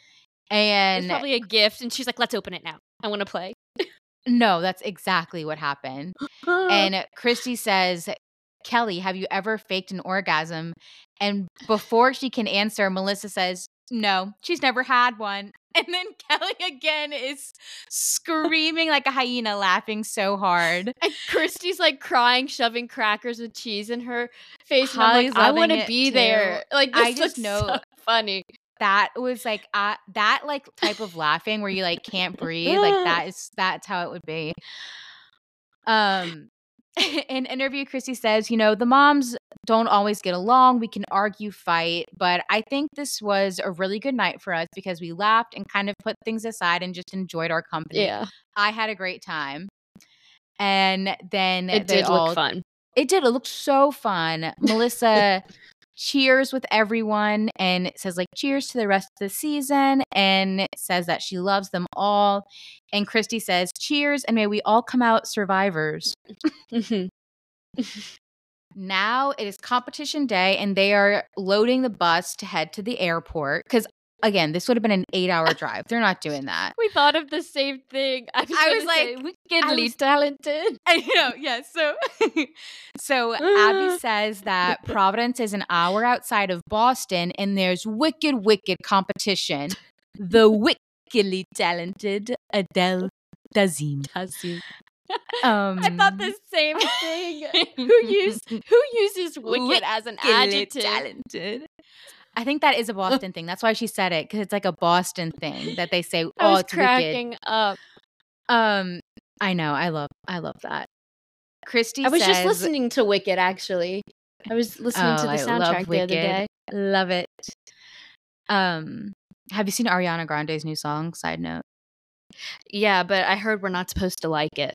And probably a gift, and she's like, "Let's open it now. I want to play." no, that's exactly what happened. And Christy says, Kelly, have you ever faked an orgasm? And before she can answer, Melissa says, No, she's never had one. And then Kelly again is screaming like a hyena, laughing so hard. And Christy's like crying, shoving crackers with cheese in her face. And I'm like, I want to be too. there. Like, this I just know- so funny. That was like uh, that like type of laughing where you like can't breathe. Like that is that's how it would be. Um in interview, Chrissy says, you know, the moms don't always get along. We can argue, fight, but I think this was a really good night for us because we laughed and kind of put things aside and just enjoyed our company. Yeah, I had a great time. And then it did all look fun. it did. It looked so fun. Melissa cheers with everyone and says like cheers to the rest of the season and says that she loves them all. And Christy says cheers and may we all come out survivors. Mhm. Now it is competition day and they are loading the bus to head to the airport cuz again, this would have been an eight hour drive. They're not doing that. We thought of the same thing. I was, I was say, like- wickedly was- talented. I know, yeah. So, so Abby says that Providence is an hour outside of Boston, and there's wicked, wicked competition. The wickedly talented Adele Dazim. Um, I thought the same thing. who use who uses wicked as an adjective? talented. I think that is a Boston thing. That's why she said it because it's like a Boston thing that they say. I Oh, was it's wicked. cracking up. Um, I know. I love. I love that. Christy. I was just listening to Wicked actually. I was listening to Oh, the I soundtrack the other day. Love it. Um, have you seen Ariana Grande's new song? Side note. Yeah, but I heard we're not supposed to like it.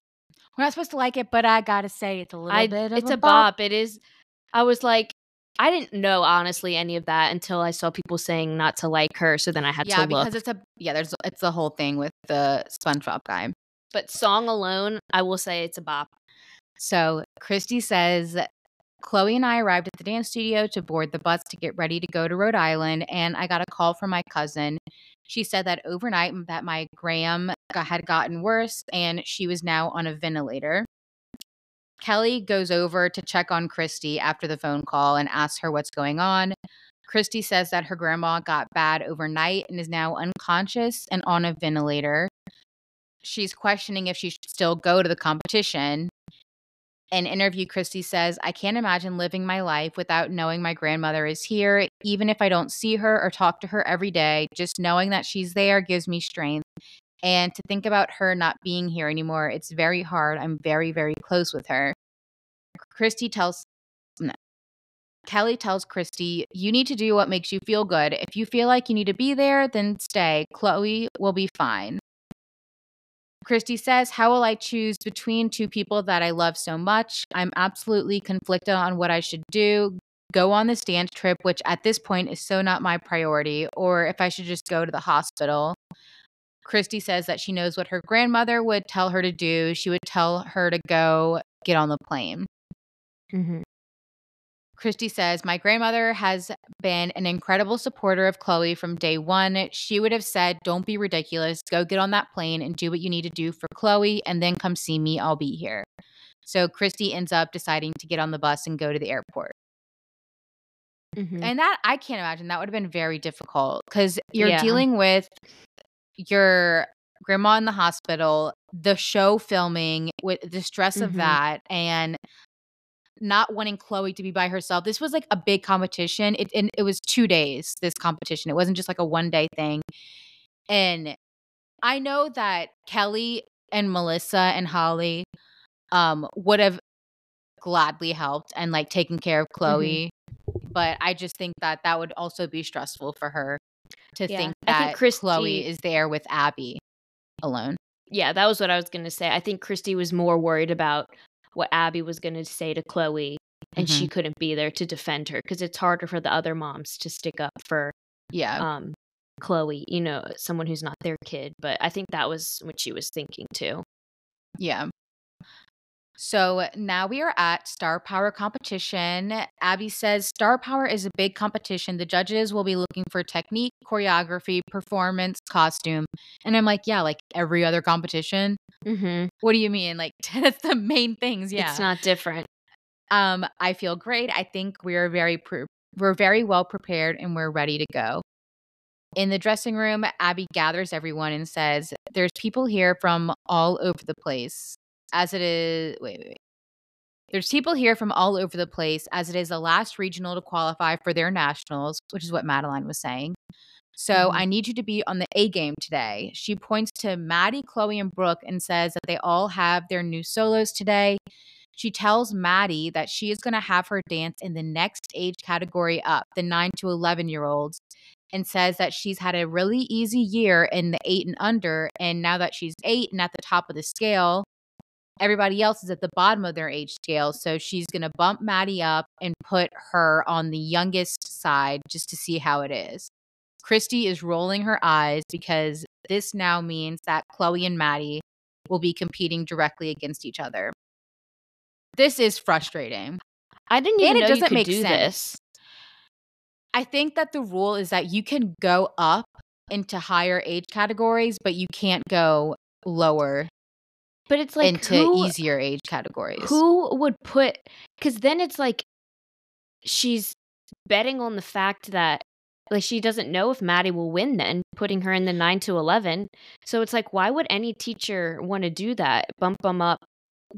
We're not supposed to like it, but I gotta say it's a little I, bit of it's a, a bop. It is. I was like, I didn't know honestly any of that until I saw people saying not to like her. So then I had Yeah, to look. Yeah, because it's a yeah. There's it's the whole thing with the SpongeBob guy. but song alone, I will say it's a bop. So Christy says, Chloe and I arrived at the dance studio to board the bus to get ready to go to Rhode Island, and I got a call from my cousin. She said that overnight that my gram got, had gotten worse, and she was now on a ventilator. Kelly goes over to check on Christy after the phone call and asks her what's going on. Christy says that her grandma got bad overnight and is now unconscious and on a ventilator. She's questioning if she should still go to the competition. In interview, Christy says, I can't imagine living my life without knowing my grandmother is here. Even if I don't see her or talk to her every day, just knowing that she's there gives me strength. And to think about her not being here anymore, it's very hard. I'm very, very close with her. Christy tells, no. Kelly tells Christy, You need to do what makes you feel good. If you feel like you need to be there, then stay. Chloe will be fine. Christy says, How will I choose between two people that I love so much? I'm absolutely conflicted on what I should do. Go on this dance trip, which at this point is so not my priority, or if I should just go to the hospital. Christy says that she knows what her grandmother would tell her to do. She would tell her to go get on the plane. Mm-hmm. Christy says, My grandmother has been an incredible supporter of Chloe from day one. She would have said, Don't be ridiculous. Go get on that plane and do what you need to do for Chloe, and then come see me. I'll be here. So Christy ends up deciding to get on the bus and go to the airport. Mm-hmm. And that, I can't imagine, that would have been very difficult because you're Yeah. dealing with your grandma in the hospital, the show filming, with the stress of Mhm. that, and not wanting Chloe to be by herself. This was like a big competition. It and it was two days. This competition. It wasn't just like a one day thing. And I know that Kelly and Melissa and Holly um would have gladly helped and like taken care of Chloe. But I just think that that would also be stressful for her to Yeah. think I think Christy- Chloe is there with Abby alone. yeah, that was what I was going to say. I think Christy was more worried about what Abby was going to say to Chloe, and Mm-hmm. she couldn't be there to defend her because it's harder for the other moms to stick up for Yeah. um Chloe, you know, someone who's not their kid. But I think that was what she was thinking too. Yeah. So now we are at Star Power competition. Abby says Star Power is a big competition. The judges will be looking for technique, choreography, performance, costume. And I'm like, yeah, like every other competition. Mm-hmm. What do you mean? Like that's the main things. Yeah. It's not different. Um, I feel great. I think we are very pre- we're very well prepared and we're ready to go. In the dressing room, Abby gathers everyone and says, "There's people here from all over the place. As it is, wait, wait, wait. There's people here from all over the place, as it is the last regional to qualify for their nationals, which is what Madeline was saying. So Mhm. I need you to be on the A game today. She points to Maddie, Chloe, and Brooke and says that they all have their new solos today. She tells Maddie that she is going to have her dance in the next age category up, the 9 to 11 year olds, and says that she's had a really easy year in the 8 and under. And now that she's 8 and at the top of the scale, everybody else is at the bottom of their age scale. So she's going to bump Maddie up and put her on the youngest side just to see how it is. Christy is rolling her eyes because this now means that Chloe and Maddie will be competing directly against each other. This is frustrating. I didn't And even it know you doesn't could make do sense. this. I think that the rule is that you can go up into higher age categories, but you can't go lower But it's like into who, easier age categories. who would put because then it's like she's betting on the fact that like she doesn't know if Maddie will win then putting her in the 9 to 11 so it's like why would any teacher want to do that bump them up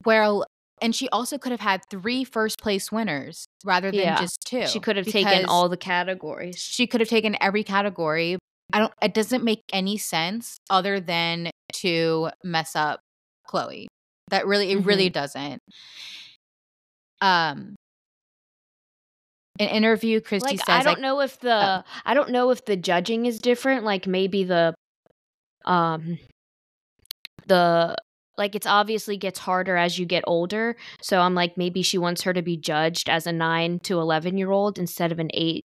Well, and she also could have had three first place winners rather than Yeah. just two. she could have taken all the categories She could have taken every category. I don't. It doesn't make any sense other than to mess up Chloe. That really, it really doesn't. Um. An interview, Christy like says, I don't like, know if the I don't know if the judging is different like maybe the um the like it's obviously gets harder as you get older so I'm like maybe she wants her to be judged as a 9 to 11 year old instead of an 8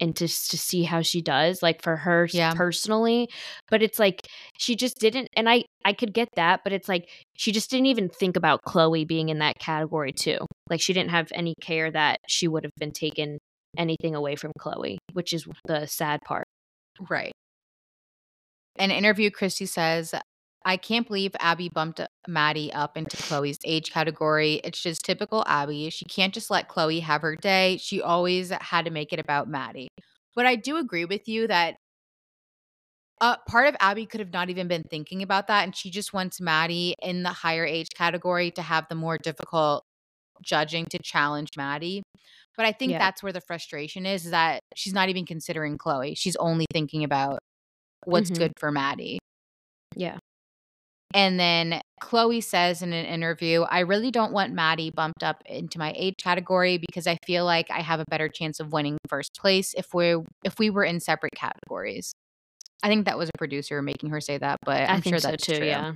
and to to see how she does like for her Yeah. personally but it's like she just didn't and I I could get that but it's like she just didn't even think about Chloe being in that category too like she didn't have any care that she would have been taken anything away from Chloe, which is the sad part. Right. An interview, Christy says, I can't believe Abby bumped Maddie up into Chloe's age category. It's just typical Abby. She can't just let Chloe have her day. She always had to make it about Maddie. But I do agree with you that uh, part of Abby could have not even been thinking about that. And she just wants Maddie in the higher age category to have the more difficult judging to challenge Maddie. But I think Yeah. that's where the frustration is, is that she's not even considering Chloe. She's only thinking about what's Mhm. good for Maddie. Yeah. And then Chloe says in an interview, I really don't want Maddie bumped up into my age category because I feel like I have a better chance of winning first place if we if we were in separate categories. I think that was a producer making her say that, but I'm I think sure so that's too, true. yeah.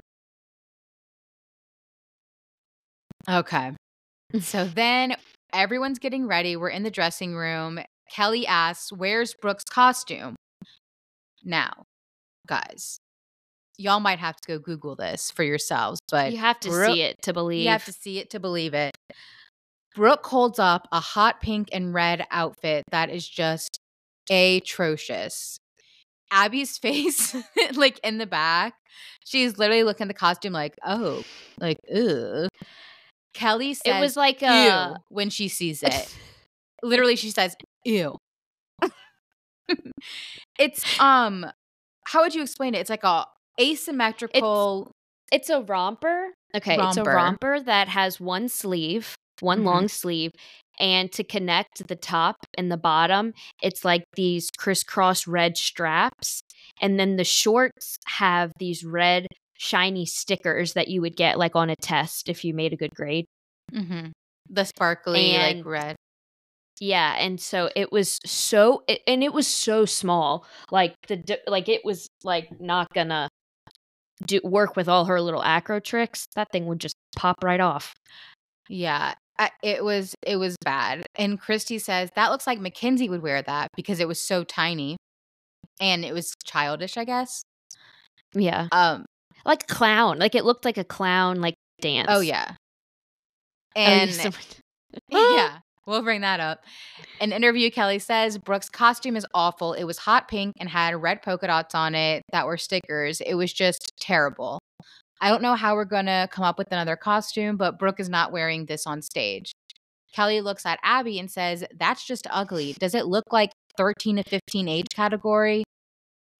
Okay. So then everyone's getting ready. We're in the dressing room. Kelly asks, Where's Brooke's costume? Now, guys, y'all might have to go Google this for yourselves, but You have to Brooke- see it to believe. you have to see it to believe it. Brooke holds up a hot pink and red outfit that is just atrocious. Abby's face, like in the back, she's literally looking at the costume like, oh, like, ugh. Kelly says, it was like ew a when she sees it. Literally, she says, ew. it's, um, how would you explain it? It's like a asymmetrical. it's a romper. Okay, it's a Romper. romper that has one sleeve, one Mhm. long sleeve, and to connect the top and the bottom, it's like these crisscross red straps, and then the shorts have these red shiny stickers that you would get like on a test if you made a good grade. Mm-hmm. The sparkly, like red. Yeah, and so it was so, it, and it was so small, like the like it was like not gonna do work with all her little acro tricks. That thing would just pop right off. Yeah, I, it was it was bad. And Christy says that looks like Mackenzie would wear that because it was so tiny, and it was childish, I guess. Yeah, Um. like clown. Like it looked like a clown like dance. Oh yeah. Oh, And so- yeah, we'll bring that up. An interview, Kelly says Brooke's costume is awful. It was hot pink and had red polka dots on it that were stickers. It was just terrible. I don't know how we're gonna come up with another costume, but Brooke is not wearing this on stage. Kelly looks at Abby and says, That's just ugly. Does it look like 13 to 15 age category?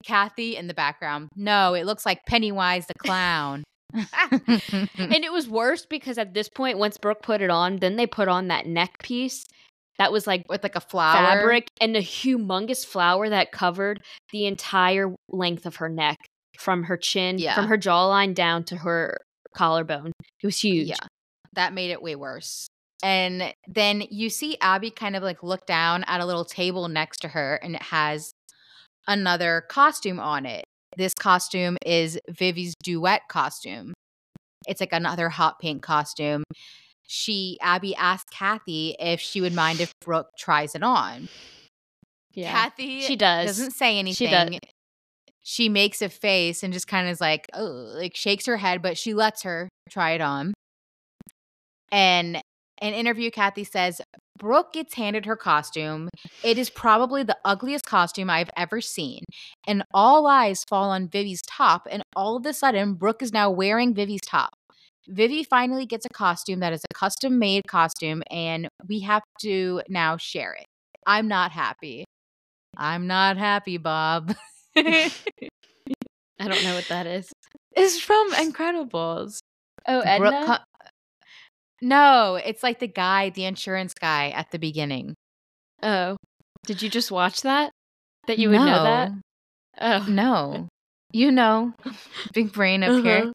Cathy in the background. No, it looks like Pennywise the clown. and it was worse because at this point, once Brooke put it on, then they put on that neck piece that was like With like a flower. fabric and a humongous flower that covered the entire length of her neck from her chin, Yeah. from her jawline down to her collarbone. It was huge. Yeah. That made it way worse. And then you see Abby kind of like look down at a little table next to her and it has another costume on it. This costume is Vivi's duet costume. It's like another hot pink costume. She Abby asked Cathy if she would mind if Brooke tries it on. Yeah. Cathy She does. doesn't say anything. She does. She makes a face and just kind of is like, oh, like shakes her head, but she lets her try it on. And an interview, Cathy says Brooke gets handed her costume. It is probably the ugliest costume I've ever seen. And all eyes fall on Vivi's top. And all of a sudden, Brooke is now wearing Vivi's top. Vivi finally gets a costume that is a custom made costume, and we have to now share it. I'm not happy. I'm not happy, Bob. I don't know what that is. It's from Incredibles. Oh, Edna. No, it's like the guy, the insurance guy at the beginning. oh, did you just watch that? That you would know that? No. Oh, No. You know, big brain up here. Uh-huh.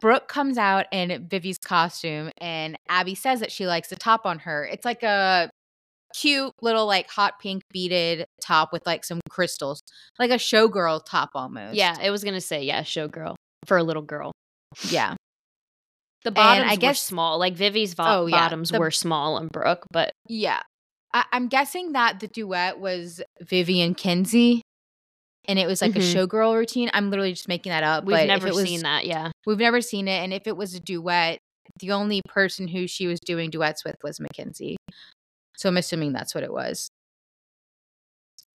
Brooke comes out in Vivi's costume, and Abby says that she likes the top on her. It's like a cute little, like hot pink beaded top with like some crystals, like a showgirl top almost. Yeah, it was gonna say yeah, showgirl for a little girl. Yeah. The bottoms I were guess- small. Like Vivi's vo- Oh, yeah, bottoms the- were small and Brooke, but Yeah. I- I'm guessing that the duet was Vivi and Kenzie. And it was like Mhm. a showgirl routine. I'm literally just making that up. we've never was- seen that. Yeah. We've never seen it. And if it was a duet, the only person who she was doing duets with was Mackenzie. So I'm assuming that's what it was.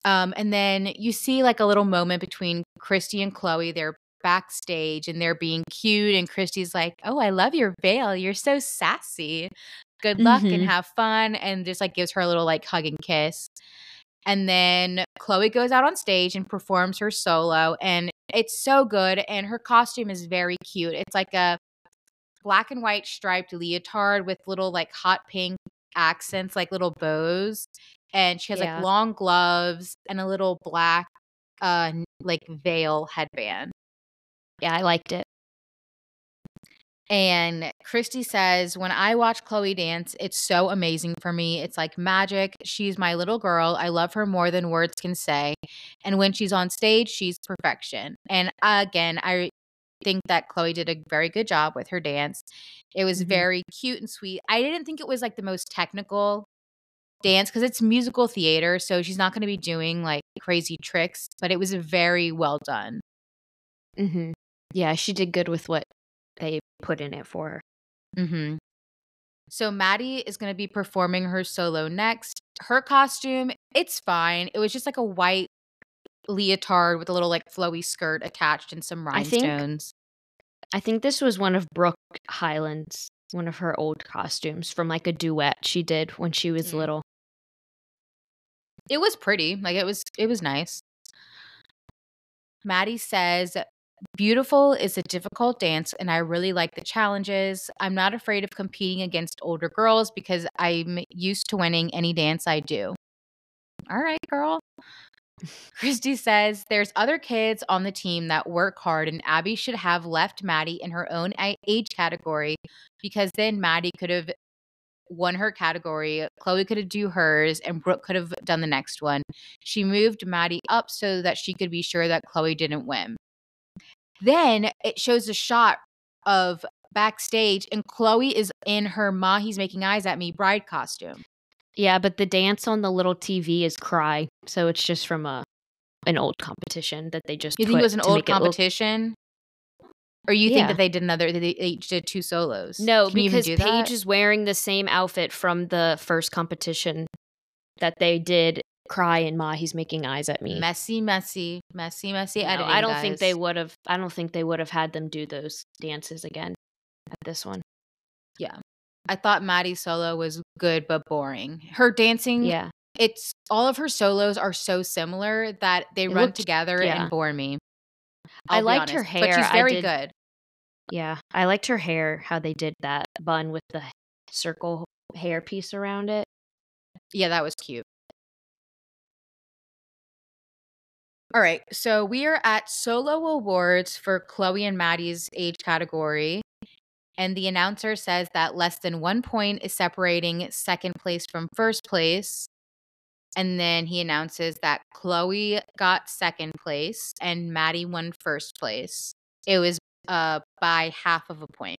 Um, and then you see like a little moment between Christy and Chloe. They're backstage and they're being cute. And Christy's like, Oh, I love your veil. You're so sassy. Good luck and Mhm. have fun. And just like gives her a little like hug and kiss. And then Chloe goes out on stage and performs her solo, and it's so good. And her costume is very cute. It's like a black and white striped leotard with little like hot pink accents, like little bows. And she has Yeah. like long gloves and a little black, uh, like veil headband. Yeah, I liked it. And Christy says, When I watch Chloe dance, it's so amazing for me. It's like magic. She's my little girl. I love her more than words can say. And when she's on stage, she's perfection. And again, I think that Chloe did a very good job with her dance. It was Mhm. very cute and sweet. I didn't think it was like the most technical dance because it's musical theater. So she's not going to be doing like crazy tricks, but it was very well done. hmm Yeah, she did good with what they put in it for her. Mm-hmm. So Maddie is going to be performing her solo next. Her costume, it's fine. It was just like a white leotard with a little like flowy skirt attached and some I think- rhinestones. I think this was one of Brooke Hyland's, one of her old costumes from like a duet she did when she was Mm. little. It was pretty. Like it was it was nice. Maddie says, Beautiful is a difficult dance, and I really like the challenges. I'm not afraid of competing against older girls because I'm used to winning any dance I do. All right, girl. Christy says there's other kids on the team that work hard, and Abby should have left Maddie in her own age category because then Maddie could have won her category. Chloe could have do hers, and Brooke could have done the next one. She moved Maddie up so that she could be sure that Chloe didn't win. Then it shows a shot of backstage, and Chloe is in her Ma He's Making Eyes at Me bride costume. Yeah, but the dance on the little TV is Cry, so it's just from a an old competition that they just. You think it was an old it look- competition? Or you Yeah. think that they did another, they they each did two solos? No, Can because Paige that? is wearing the same outfit from the first competition that they did. Cry and Ma, he's making eyes at me. Messy, messy, messy, messy No, editing. I don't think they would have. I don't think they would have had them do those dances again at this one. Yeah, I thought Maddie's solo was good but boring. Her dancing, Yeah, it's all of her solos are so similar that they It run looked- together yeah. and bore me. I I'll be liked her honest, but hair. she's very did- good. yeah. I liked her hair. How they did that bun with the circle hair piece around it. Yeah, that was cute. All right, so we are at solo awards for Chloe and Maddie's age category. And the announcer says that less than one point is separating second place from first place. And then he announces that Chloe got second place and Maddie won first place. It was uh, by half of a point.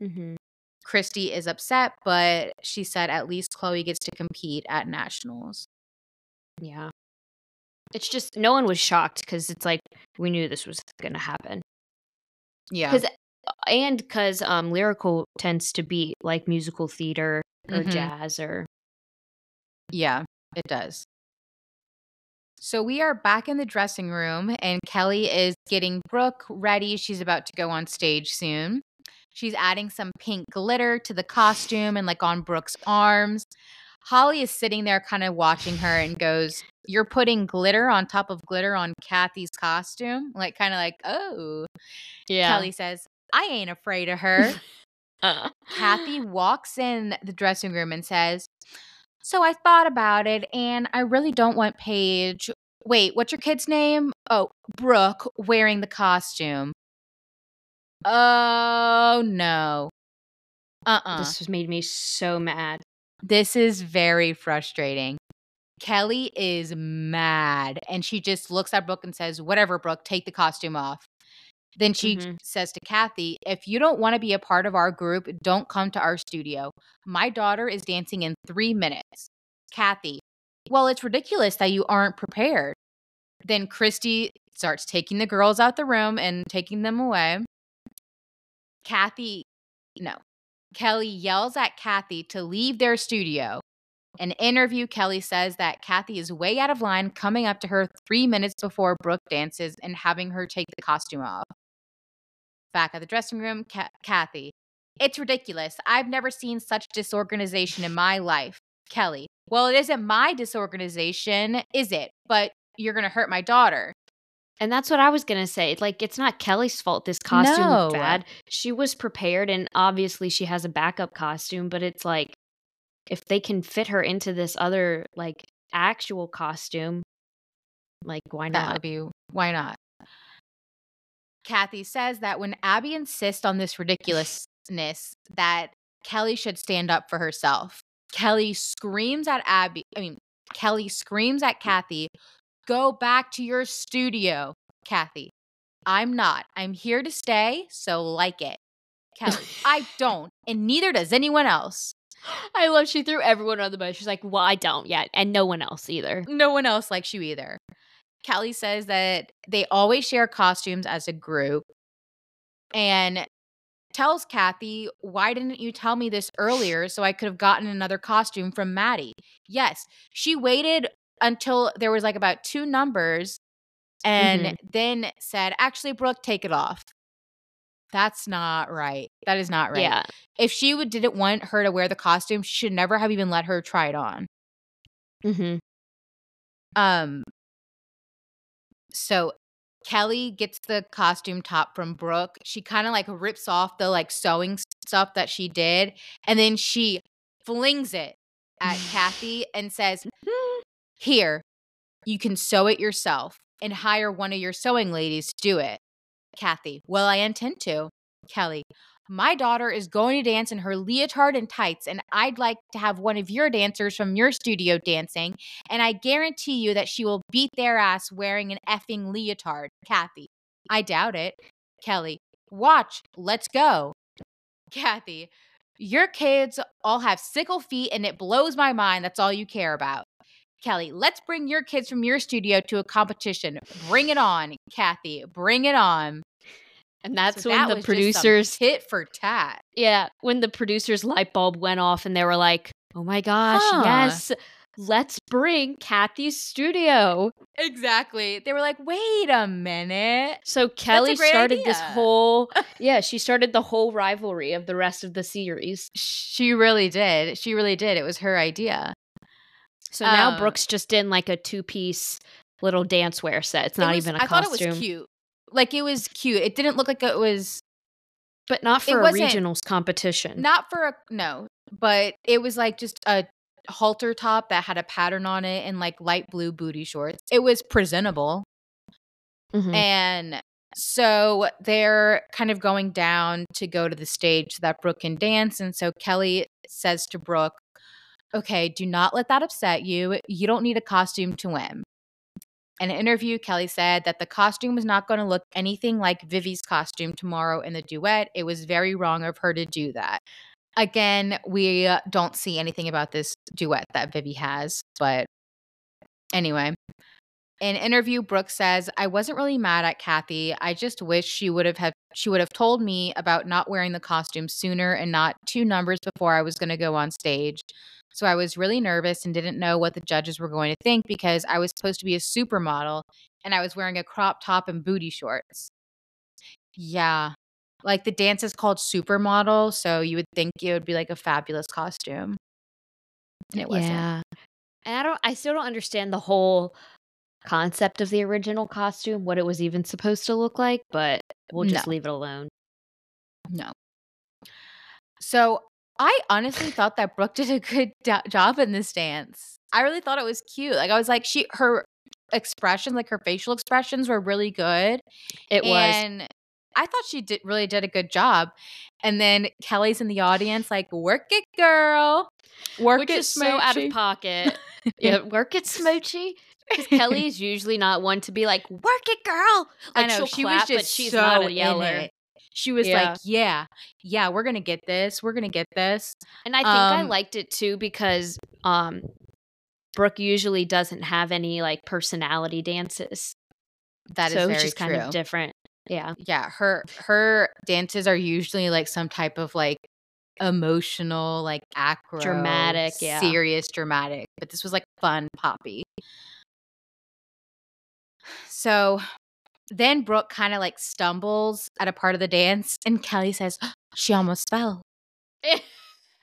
Mm-hmm. Christy is upset, but she said at least Chloe gets to compete at nationals. Yeah. It's just no one was shocked because it's like we knew this was going to happen. Yeah. Because and because um lyrical tends to be like musical theater or Mhm. jazz or Yeah, it does. So we are back in the dressing room, and Kelly is getting Brooke ready. She's about to go on stage soon. She's adding some pink glitter to the costume and like on Brooke's arms. Holly is sitting there kind of watching her and goes, You're putting glitter on top of glitter on Cathy's costume? Like, kind of like, Oh. Yeah. Kelly says, I ain't afraid of her. Uh. Cathy walks in the dressing room and says, So I thought about it and I really don't want Paige. Wait, what's your kid's name? Oh, Brooke wearing the costume. Oh, no. Uh uh This has made me so mad. This is very frustrating. Kelly is mad and she just looks at Brooke and says, Whatever, Brooke, take the costume off. Then she Mhm. says to Cathy, If you don't want to be a part of our group, don't come to our studio. My daughter is dancing in three minutes. Cathy, Well, it's ridiculous that you aren't prepared. Then Christy starts taking the girls out the room and taking them away. Cathy, no. Kelly yells at Cathy to leave their studio. An interview, Kelly says that Cathy is way out of line, coming up to her three minutes before Brooke dances and having her take the costume off. Back at the dressing room, Ka- Cathy. It's ridiculous. I've never seen such disorganization in my life. Kelly. Well, it isn't my disorganization, is it? But you're going to hurt my daughter. And that's what I was gonna say. Like, it's not Kelly's fault. This costume looked bad. She was prepared, and obviously she has a backup costume. But it's like, if they can fit her into this other like actual costume, like why That not? would be why not? Cathy says that when Abby insists on this ridiculousness, that Kelly should stand up for herself. Kelly screams at Abby. I mean, Kelly screams at mm. Cathy, "Go back to your studio, Cathy." I'm not. I'm here to stay, so like it. Kelly, I don't, and neither does anyone else. I love she threw everyone on the bus. She's like, "Well, I don't yet, and no one else either." No one else likes you either. Kelly says that they always share costumes as a group and tells Cathy, Why didn't you tell me this earlier so I could have gotten another costume from Maddie? Yes, she waited until there was like about two numbers and Mhm. then said, Actually, Brooke, take it off. That's not right. That is not right. Yeah, If she would, didn't want her to wear the costume, she should never have even let her try it on. Mm-hmm. Um so Kelly gets the costume top from Brooke. She kind of like rips off the like sewing stuff that she did and then she flings it at Cathy and says, "Here, you can sew it yourself and hire one of your sewing ladies to do it." Cathy, "Well, I intend to." Kelly, "My daughter is going to dance in her leotard and tights and I'd like to have one of your dancers from your studio dancing and I guarantee you that she will beat their ass wearing an effing leotard. Cathy, I doubt it. Kelly, watch, let's go. Cathy, your kids all have sickle feet and it blows my mind that's all you care about. Kelly, let's bring your kids from your studio to a competition. Bring it on, Cathy. Bring it on. and that's So when that the was just some producers, tit for tat. yeah, when the producers' light bulb went off, and they were like, "Oh my gosh, Huh. yes, let's bring Cathy's studio." Exactly. They were like, wait a minute. So Kelly started this whole yeah, she started the whole rivalry of the rest of the series. She really did. She really did. It was her idea. So now Um, Brooke's just in like a two piece little dance wear set. It's It not was- even a I costume. I thought it was cute. Like it was cute. It didn't look like it was But not for a regionals competition. not for a no, but it was like just a halter top that had a pattern on it and like light blue booty shorts. It was presentable. Mhm. And so they're kind of going down to go to the stage so that Brooke can dance. And so Kelly says to Brooke, Okay, do not let that upset you. You don't need a costume to win. In an interview, Kelly said that the costume was not going to look anything like Vivi's costume tomorrow in the duet. It was very wrong of her to do that. Again, we uh, don't see anything about this duet that Vivi has, but anyway. In an interview, Brooke says, I wasn't really mad at Cathy. I just wish she would have, have she would have told me about not wearing the costume sooner and not two numbers before I was going to go on stage. So I was really nervous and didn't know what the judges were going to think because I was supposed to be a supermodel and I was wearing a crop top and booty shorts. Yeah. Like the dance is called supermodel, so you would think it would be like a fabulous costume. And it wasn't. Yeah. And I don't I still don't understand the whole concept of the original costume, what it was even supposed to look like, but we'll just No. leave it alone. No. So I honestly thought that Brooke did a good do- job in this dance. I really thought it was cute. Like I was like, she her expression, like her facial expressions, were really good. It was and I thought she did really did a good job. And then Kelly's in the audience, like, work it, girl. Work it. which it, is so out of pocket. yeah, work it, Smoochy. Because Kelly is usually not one to be like, "Work it, girl." Like I know she clap, was just but she's so not a yeller. She was Yeah. like, "Yeah, yeah, we're gonna get this. We're gonna get this." And I think I Um, liked it too because um Brooke usually doesn't have any like personality dances. That is so very it's just true. kind of different. Yeah. yeah, her her dances are usually like some type of like emotional, like acro, Dramatic, yeah. serious, dramatic. But this was like fun, poppy. So then Brooke kind of like stumbles at a part of the dance, and Kelly says she almost fell.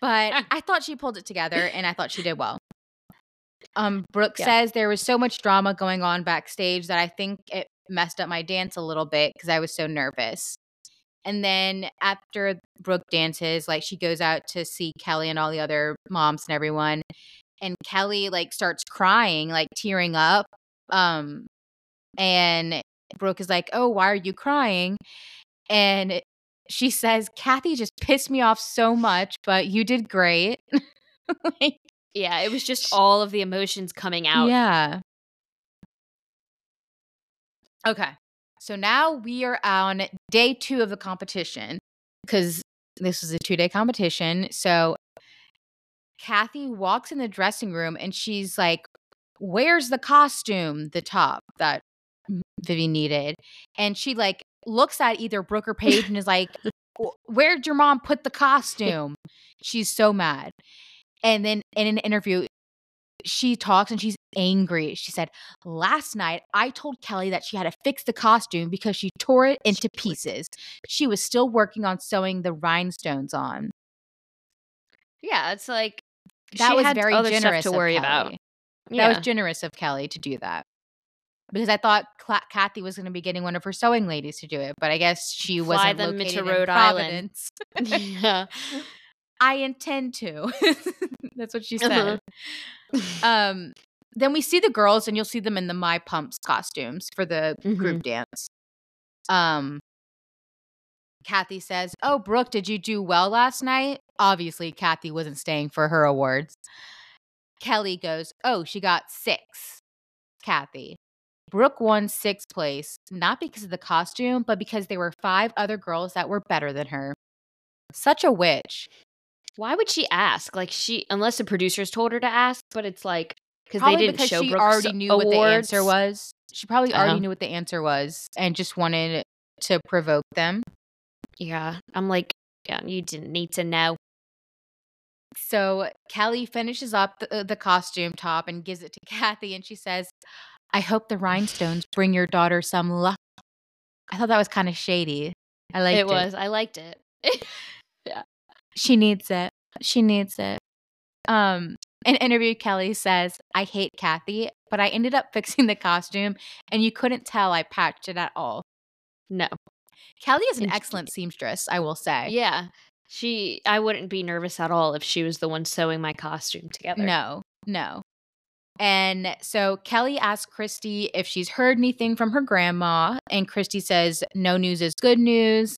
But I thought she pulled it together, and I thought she did well. Um, Brooke Yeah. says there was so much drama going on backstage that I think it messed up my dance a little bit because I was so nervous. And then after Brooke dances, like she goes out to see Kelly and all the other moms and everyone, and Kelly like starts crying, like tearing up. Um, and Brooke is like, "Oh, why are you crying?" And she says, "Cathy just pissed me off so much, but you did great." Like, yeah, it was just all of the emotions coming out. yeah. Okay. So now we are on day two of the competition because this was a two day competition. So Cathy walks in the dressing room and she's like, Where's the costume? The top that Vivi needed. And she like looks at either Brooke or Paige and is like, Where'd your mom put the costume? She's so mad. And then in an interview, she talks and she's angry. She said, Last night, I told Kelly that she had to fix the costume because she tore it into pieces. She was still working on sewing the rhinestones on. Yeah, it's like That she was had very generous to worry of about. Yeah. That was generous of Kelly to do that. Because I thought Cla- Cathy was going to be getting one of her sewing ladies to do it, but I guess she Fly wasn't them located to in Rhode Island. Providence. yeah. I intend to. That's what she Uh-huh. said. um, then we see the girls, and you'll see them in the My Pumps costumes for the group dance. Um, Cathy says, "Oh, Brooke, did you do well last night?" Obviously, Cathy wasn't staying for her awards. Kelly goes, "Oh, she got six. Cathy. Brooke won sixth place, not because of the costume, but because there were five other girls that were better than her. Such a witch. Why would she ask? Like she, unless the producers told her to ask, but it's like because they didn't because show she Brooke's already knew what the answer was. She probably already Uh-huh. knew what the answer was and just wanted to provoke them. Yeah, I'm like, yeah, you didn't need to know. So Kelly finishes up the, the costume top and gives it to Cathy, and she says, "I hope the rhinestones bring your daughter some luck." I thought that was kind of shady. I liked it. it was. I liked it. Yeah. She needs it. She needs it. Um, an interview, Kelly says, I hate Cathy, but I ended up fixing the costume and you couldn't tell I patched it at all. no. Kelly is an excellent seamstress, I will say. Yeah. She I wouldn't be nervous at all if she was the one sewing my costume together. No, no. And so Kelly asks Christy if she's heard anything from her grandma, and Christy says, No news is good news.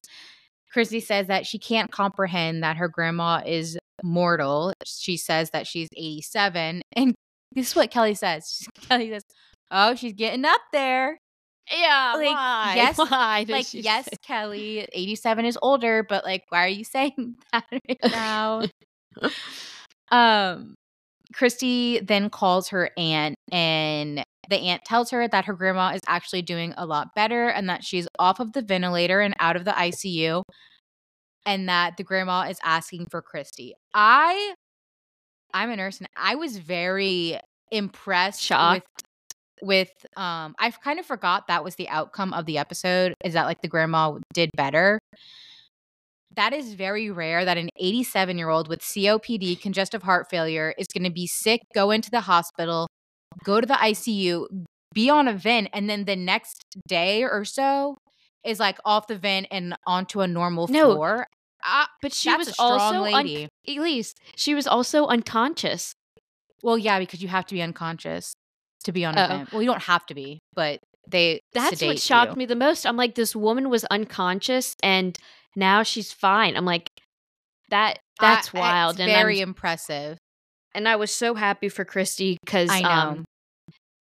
Christy says that she can't comprehend that her grandma is mortal. She says that she's 87. And this is what Kelly says. Kelly says, Oh, she's getting up there. Yeah. Like, why? yes, Why? like, yes, say- Kelly, 87 is older, but like, why are you saying that right now? um, Christy then calls her aunt and the aunt tells her that her grandma is actually doing a lot better and that she's off of the ventilator and out of the ICU and that the grandma is asking for Christy. I I'm a nurse and I was very impressed Shocked. with with um I kind of forgot that was the outcome of the episode is that like the grandma did better. That is very rare that an 87 year old with COPD, congestive heart failure, is going to be sick, go into the hospital, go to the ICU, be on a vent, and then the next day or so is like off the vent and onto a normal No, floor. Ah, But she was also un- lady. Elise. She was also unconscious. well, yeah, because you have to be unconscious to be on a Oh. vent. Well, you don't have to be, but they That's what shocked you. me the most. I'm like, this woman was unconscious and now she's fine. I'm like, that that's I- wild. And very I'm, impressive. and I was so happy for Christy because I know. um,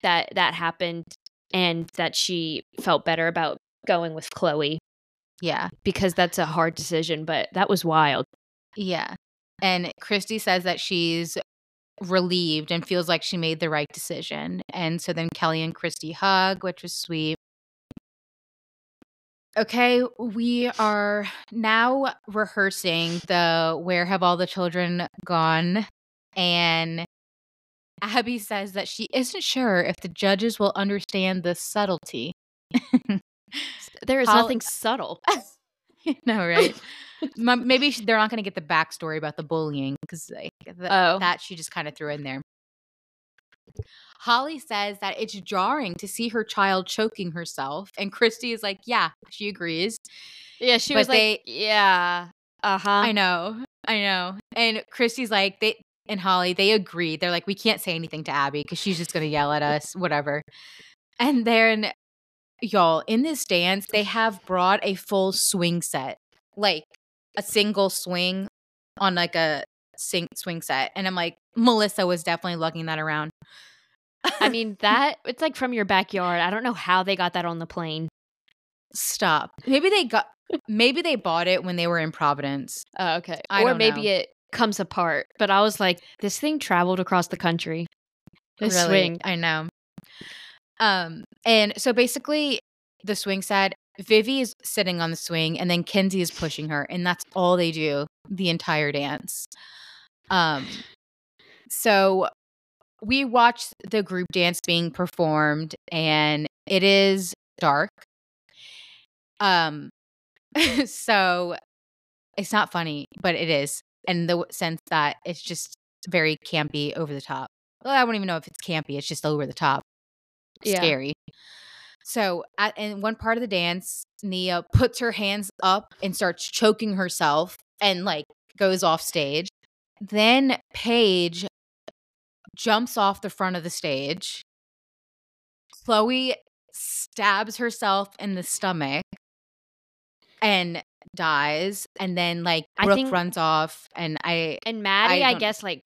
that that happened and that she felt better about going with Chloe Yeah. because that's a hard decision. But that was wild. Yeah. And Christy says that she's relieved and feels like she made the right decision. And so then Kelly and Christy hug, which was sweet. Okay, we are now rehearsing the Where Have All the Children Gone? And Abby says that she isn't sure if the judges will understand the subtlety. There is nothing subtle. no, right? Maybe they're not going to get the backstory about the bullying because like, th- Oh. that she just kind of threw in there. Holly says that it's jarring to see her child choking herself, and Christy is like, "Yeah, she agrees." Yeah, she But was they- like, yeah, uh huh. I know, I know. And Christy's like, they and Holly they agree. They're like, we can't say anything to Abby because she's just gonna yell at us, whatever. And then, y'all, in this dance, they have brought a full swing set, like a single swing on like a sing- swing set. And I'm like, Melissa was definitely lugging that around. I mean, that it's like from your backyard. I don't know how they got that on the plane. Stop. Maybe they got. Maybe they bought it when they were in Providence. Oh, okay. I or maybe know. it comes apart. But I was like, this thing traveled across the country. This Really, swing. I know. Um, and so basically, the swing set, Vivi is sitting on the swing, and then Kenzie is pushing her, and that's all they do the entire dance. Um, so we watch the group dance being performed, and it is dark. Um, so it's not funny, but it is, in the sense that it's just very campy, over the top. Well, I don't even know if it's campy. It's just over the top, Yeah. scary. So, at, in one part of the dance, Nia puts her hands up and starts choking herself and like goes off stage. Then Paige jumps off the front of the stage. Chloe stabs herself in the stomach and dies. And then like I Brooke think- runs off. And I, And Maddie, I I, guess, like,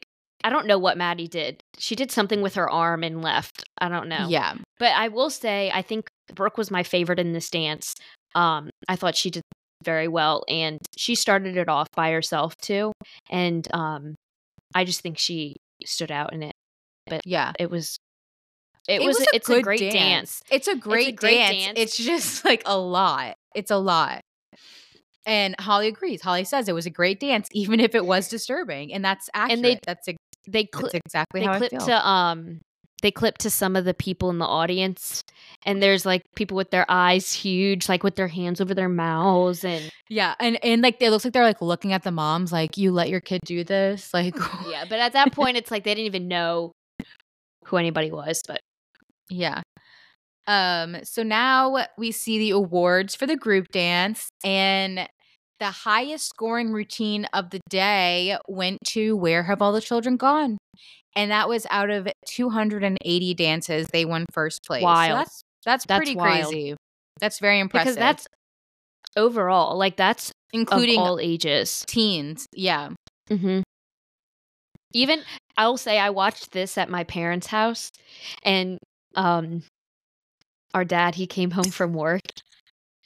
I don't know what Maddie did. She did something with her arm and left. I don't know. yeah, But I will say, I think Brooke was my favorite in this dance. Um, I thought she did very well, and she started it off by herself too. And um, I just think she stood out in it. But yeah. It was, it, was, a it's a great dance. It's a great, great dance. dance. It's just like a lot. It's a lot. And Holly agrees. Holly says it was a great dance, even if it was disturbing, and that's accurate. they- that's, ex- They cl- that's exactly they how I clipped feel. to um they clip to some of the people in the audience and there's like people with their eyes huge like with their hands over their mouths and yeah, and and like it looks like they're like looking at the moms, like you let your kid do this, like yeah but at that point it's like they didn't even know who anybody was but Yeah. Um, so now we see the awards for the group dance, and the highest scoring routine of the day went to Where Have All the Children Gone? And that was out of 280 dances, they won first place. So Wild. that's that's, That's pretty wild. crazy. That's very impressive. because that's overall like that's including all ages teens. Yeah. mm-hmm. even i will say i watched this at my parents house and um our dad he came home from work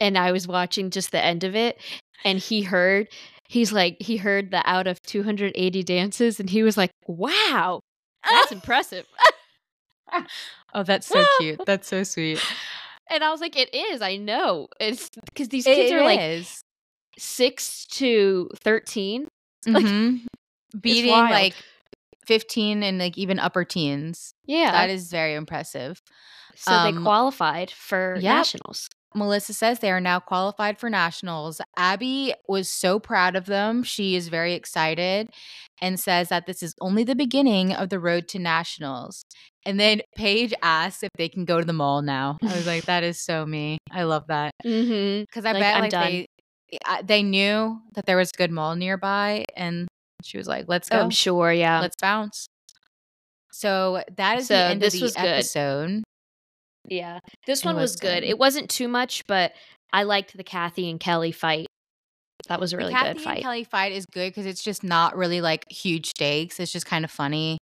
and i was watching just the end of it and he heard he's like he heard the out of 280 dances and he was like wow that's impressive oh, that's so cute. That's so sweet. And I was like, it is. I know. It's because these It kids are like six to 13. Mhm. beating like 15 and like even upper teens. Yeah. That is very impressive. so they um, qualified for yep. nationals. Melissa says they are now qualified for nationals. Abby was so proud of them. She is very excited and says that this is only the beginning of the road to nationals. And then Paige asks if they can go to the mall now. I was like, that is so me. I love that. Mm-hmm. Because I Like, bet I'm like done. they they knew that there was a good mall nearby and she was like, let's go. I'm sure. Yeah. Let's bounce. So that is So the end this of the was good. Yeah. This one was, good. It wasn't too much, but I liked the Cathy and Kelly fight. That was a really Cathy good fight. and Kelly fight is good because it's just not really like huge stakes. It's just kind of funny.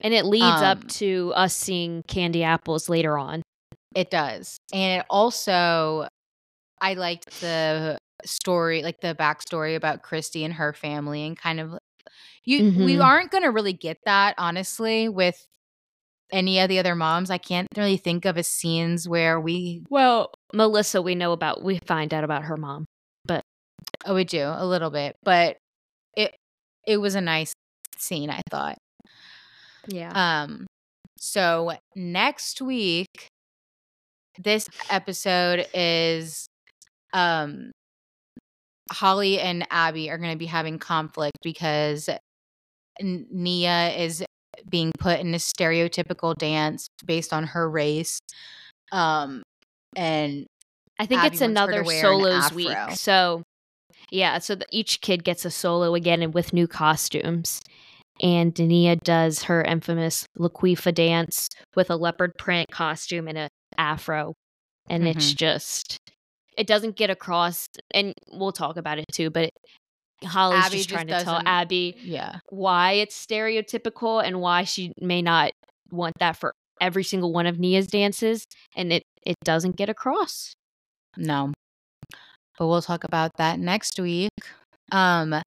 and it leads Um, up to us seeing Candy Apples later on. It does. And it also, I liked the story, like the backstory about Christy and her family, and kind of you. We Mhm. aren't going to really get that honestly with any of the other moms. I can't really think of a scenes where we Well, Melissa, we know about, we find out about her mom. But. Oh we do a little bit, but it it was a nice scene. I thought. Yeah. Um, so next week, this episode is um Holly and Abby are going to be having conflict because Nia is being put in a stereotypical dance based on her race. Um, and I think Abby it's wants her to another an solos week. So, yeah, so the, each kid gets a solo again and with new costumes. And Dania does her infamous Laquifa dance with a leopard print costume and a afro. And it's Mm-hmm. just, it doesn't get across. And we'll talk about it too, but it, Holly's Abby just just trying to tell Abby yeah, why it's stereotypical and why she may not want that for every single one of Nia's dances. And it, it doesn't get across. no. But we'll talk about that next week. Um,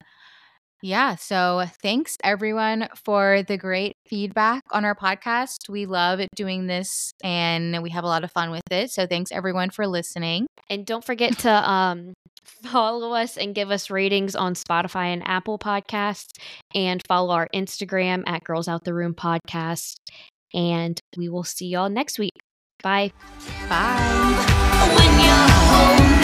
yeah, so thanks everyone for the great feedback on our podcast. We love doing this and we have a lot of fun with it. So thanks everyone for listening. And don't forget to um, follow us and give us ratings on Spotify and Apple Podcasts, and follow our Instagram at Girls Out the Room Podcast. And we will see y'all next week. Bye. Bye. when you're home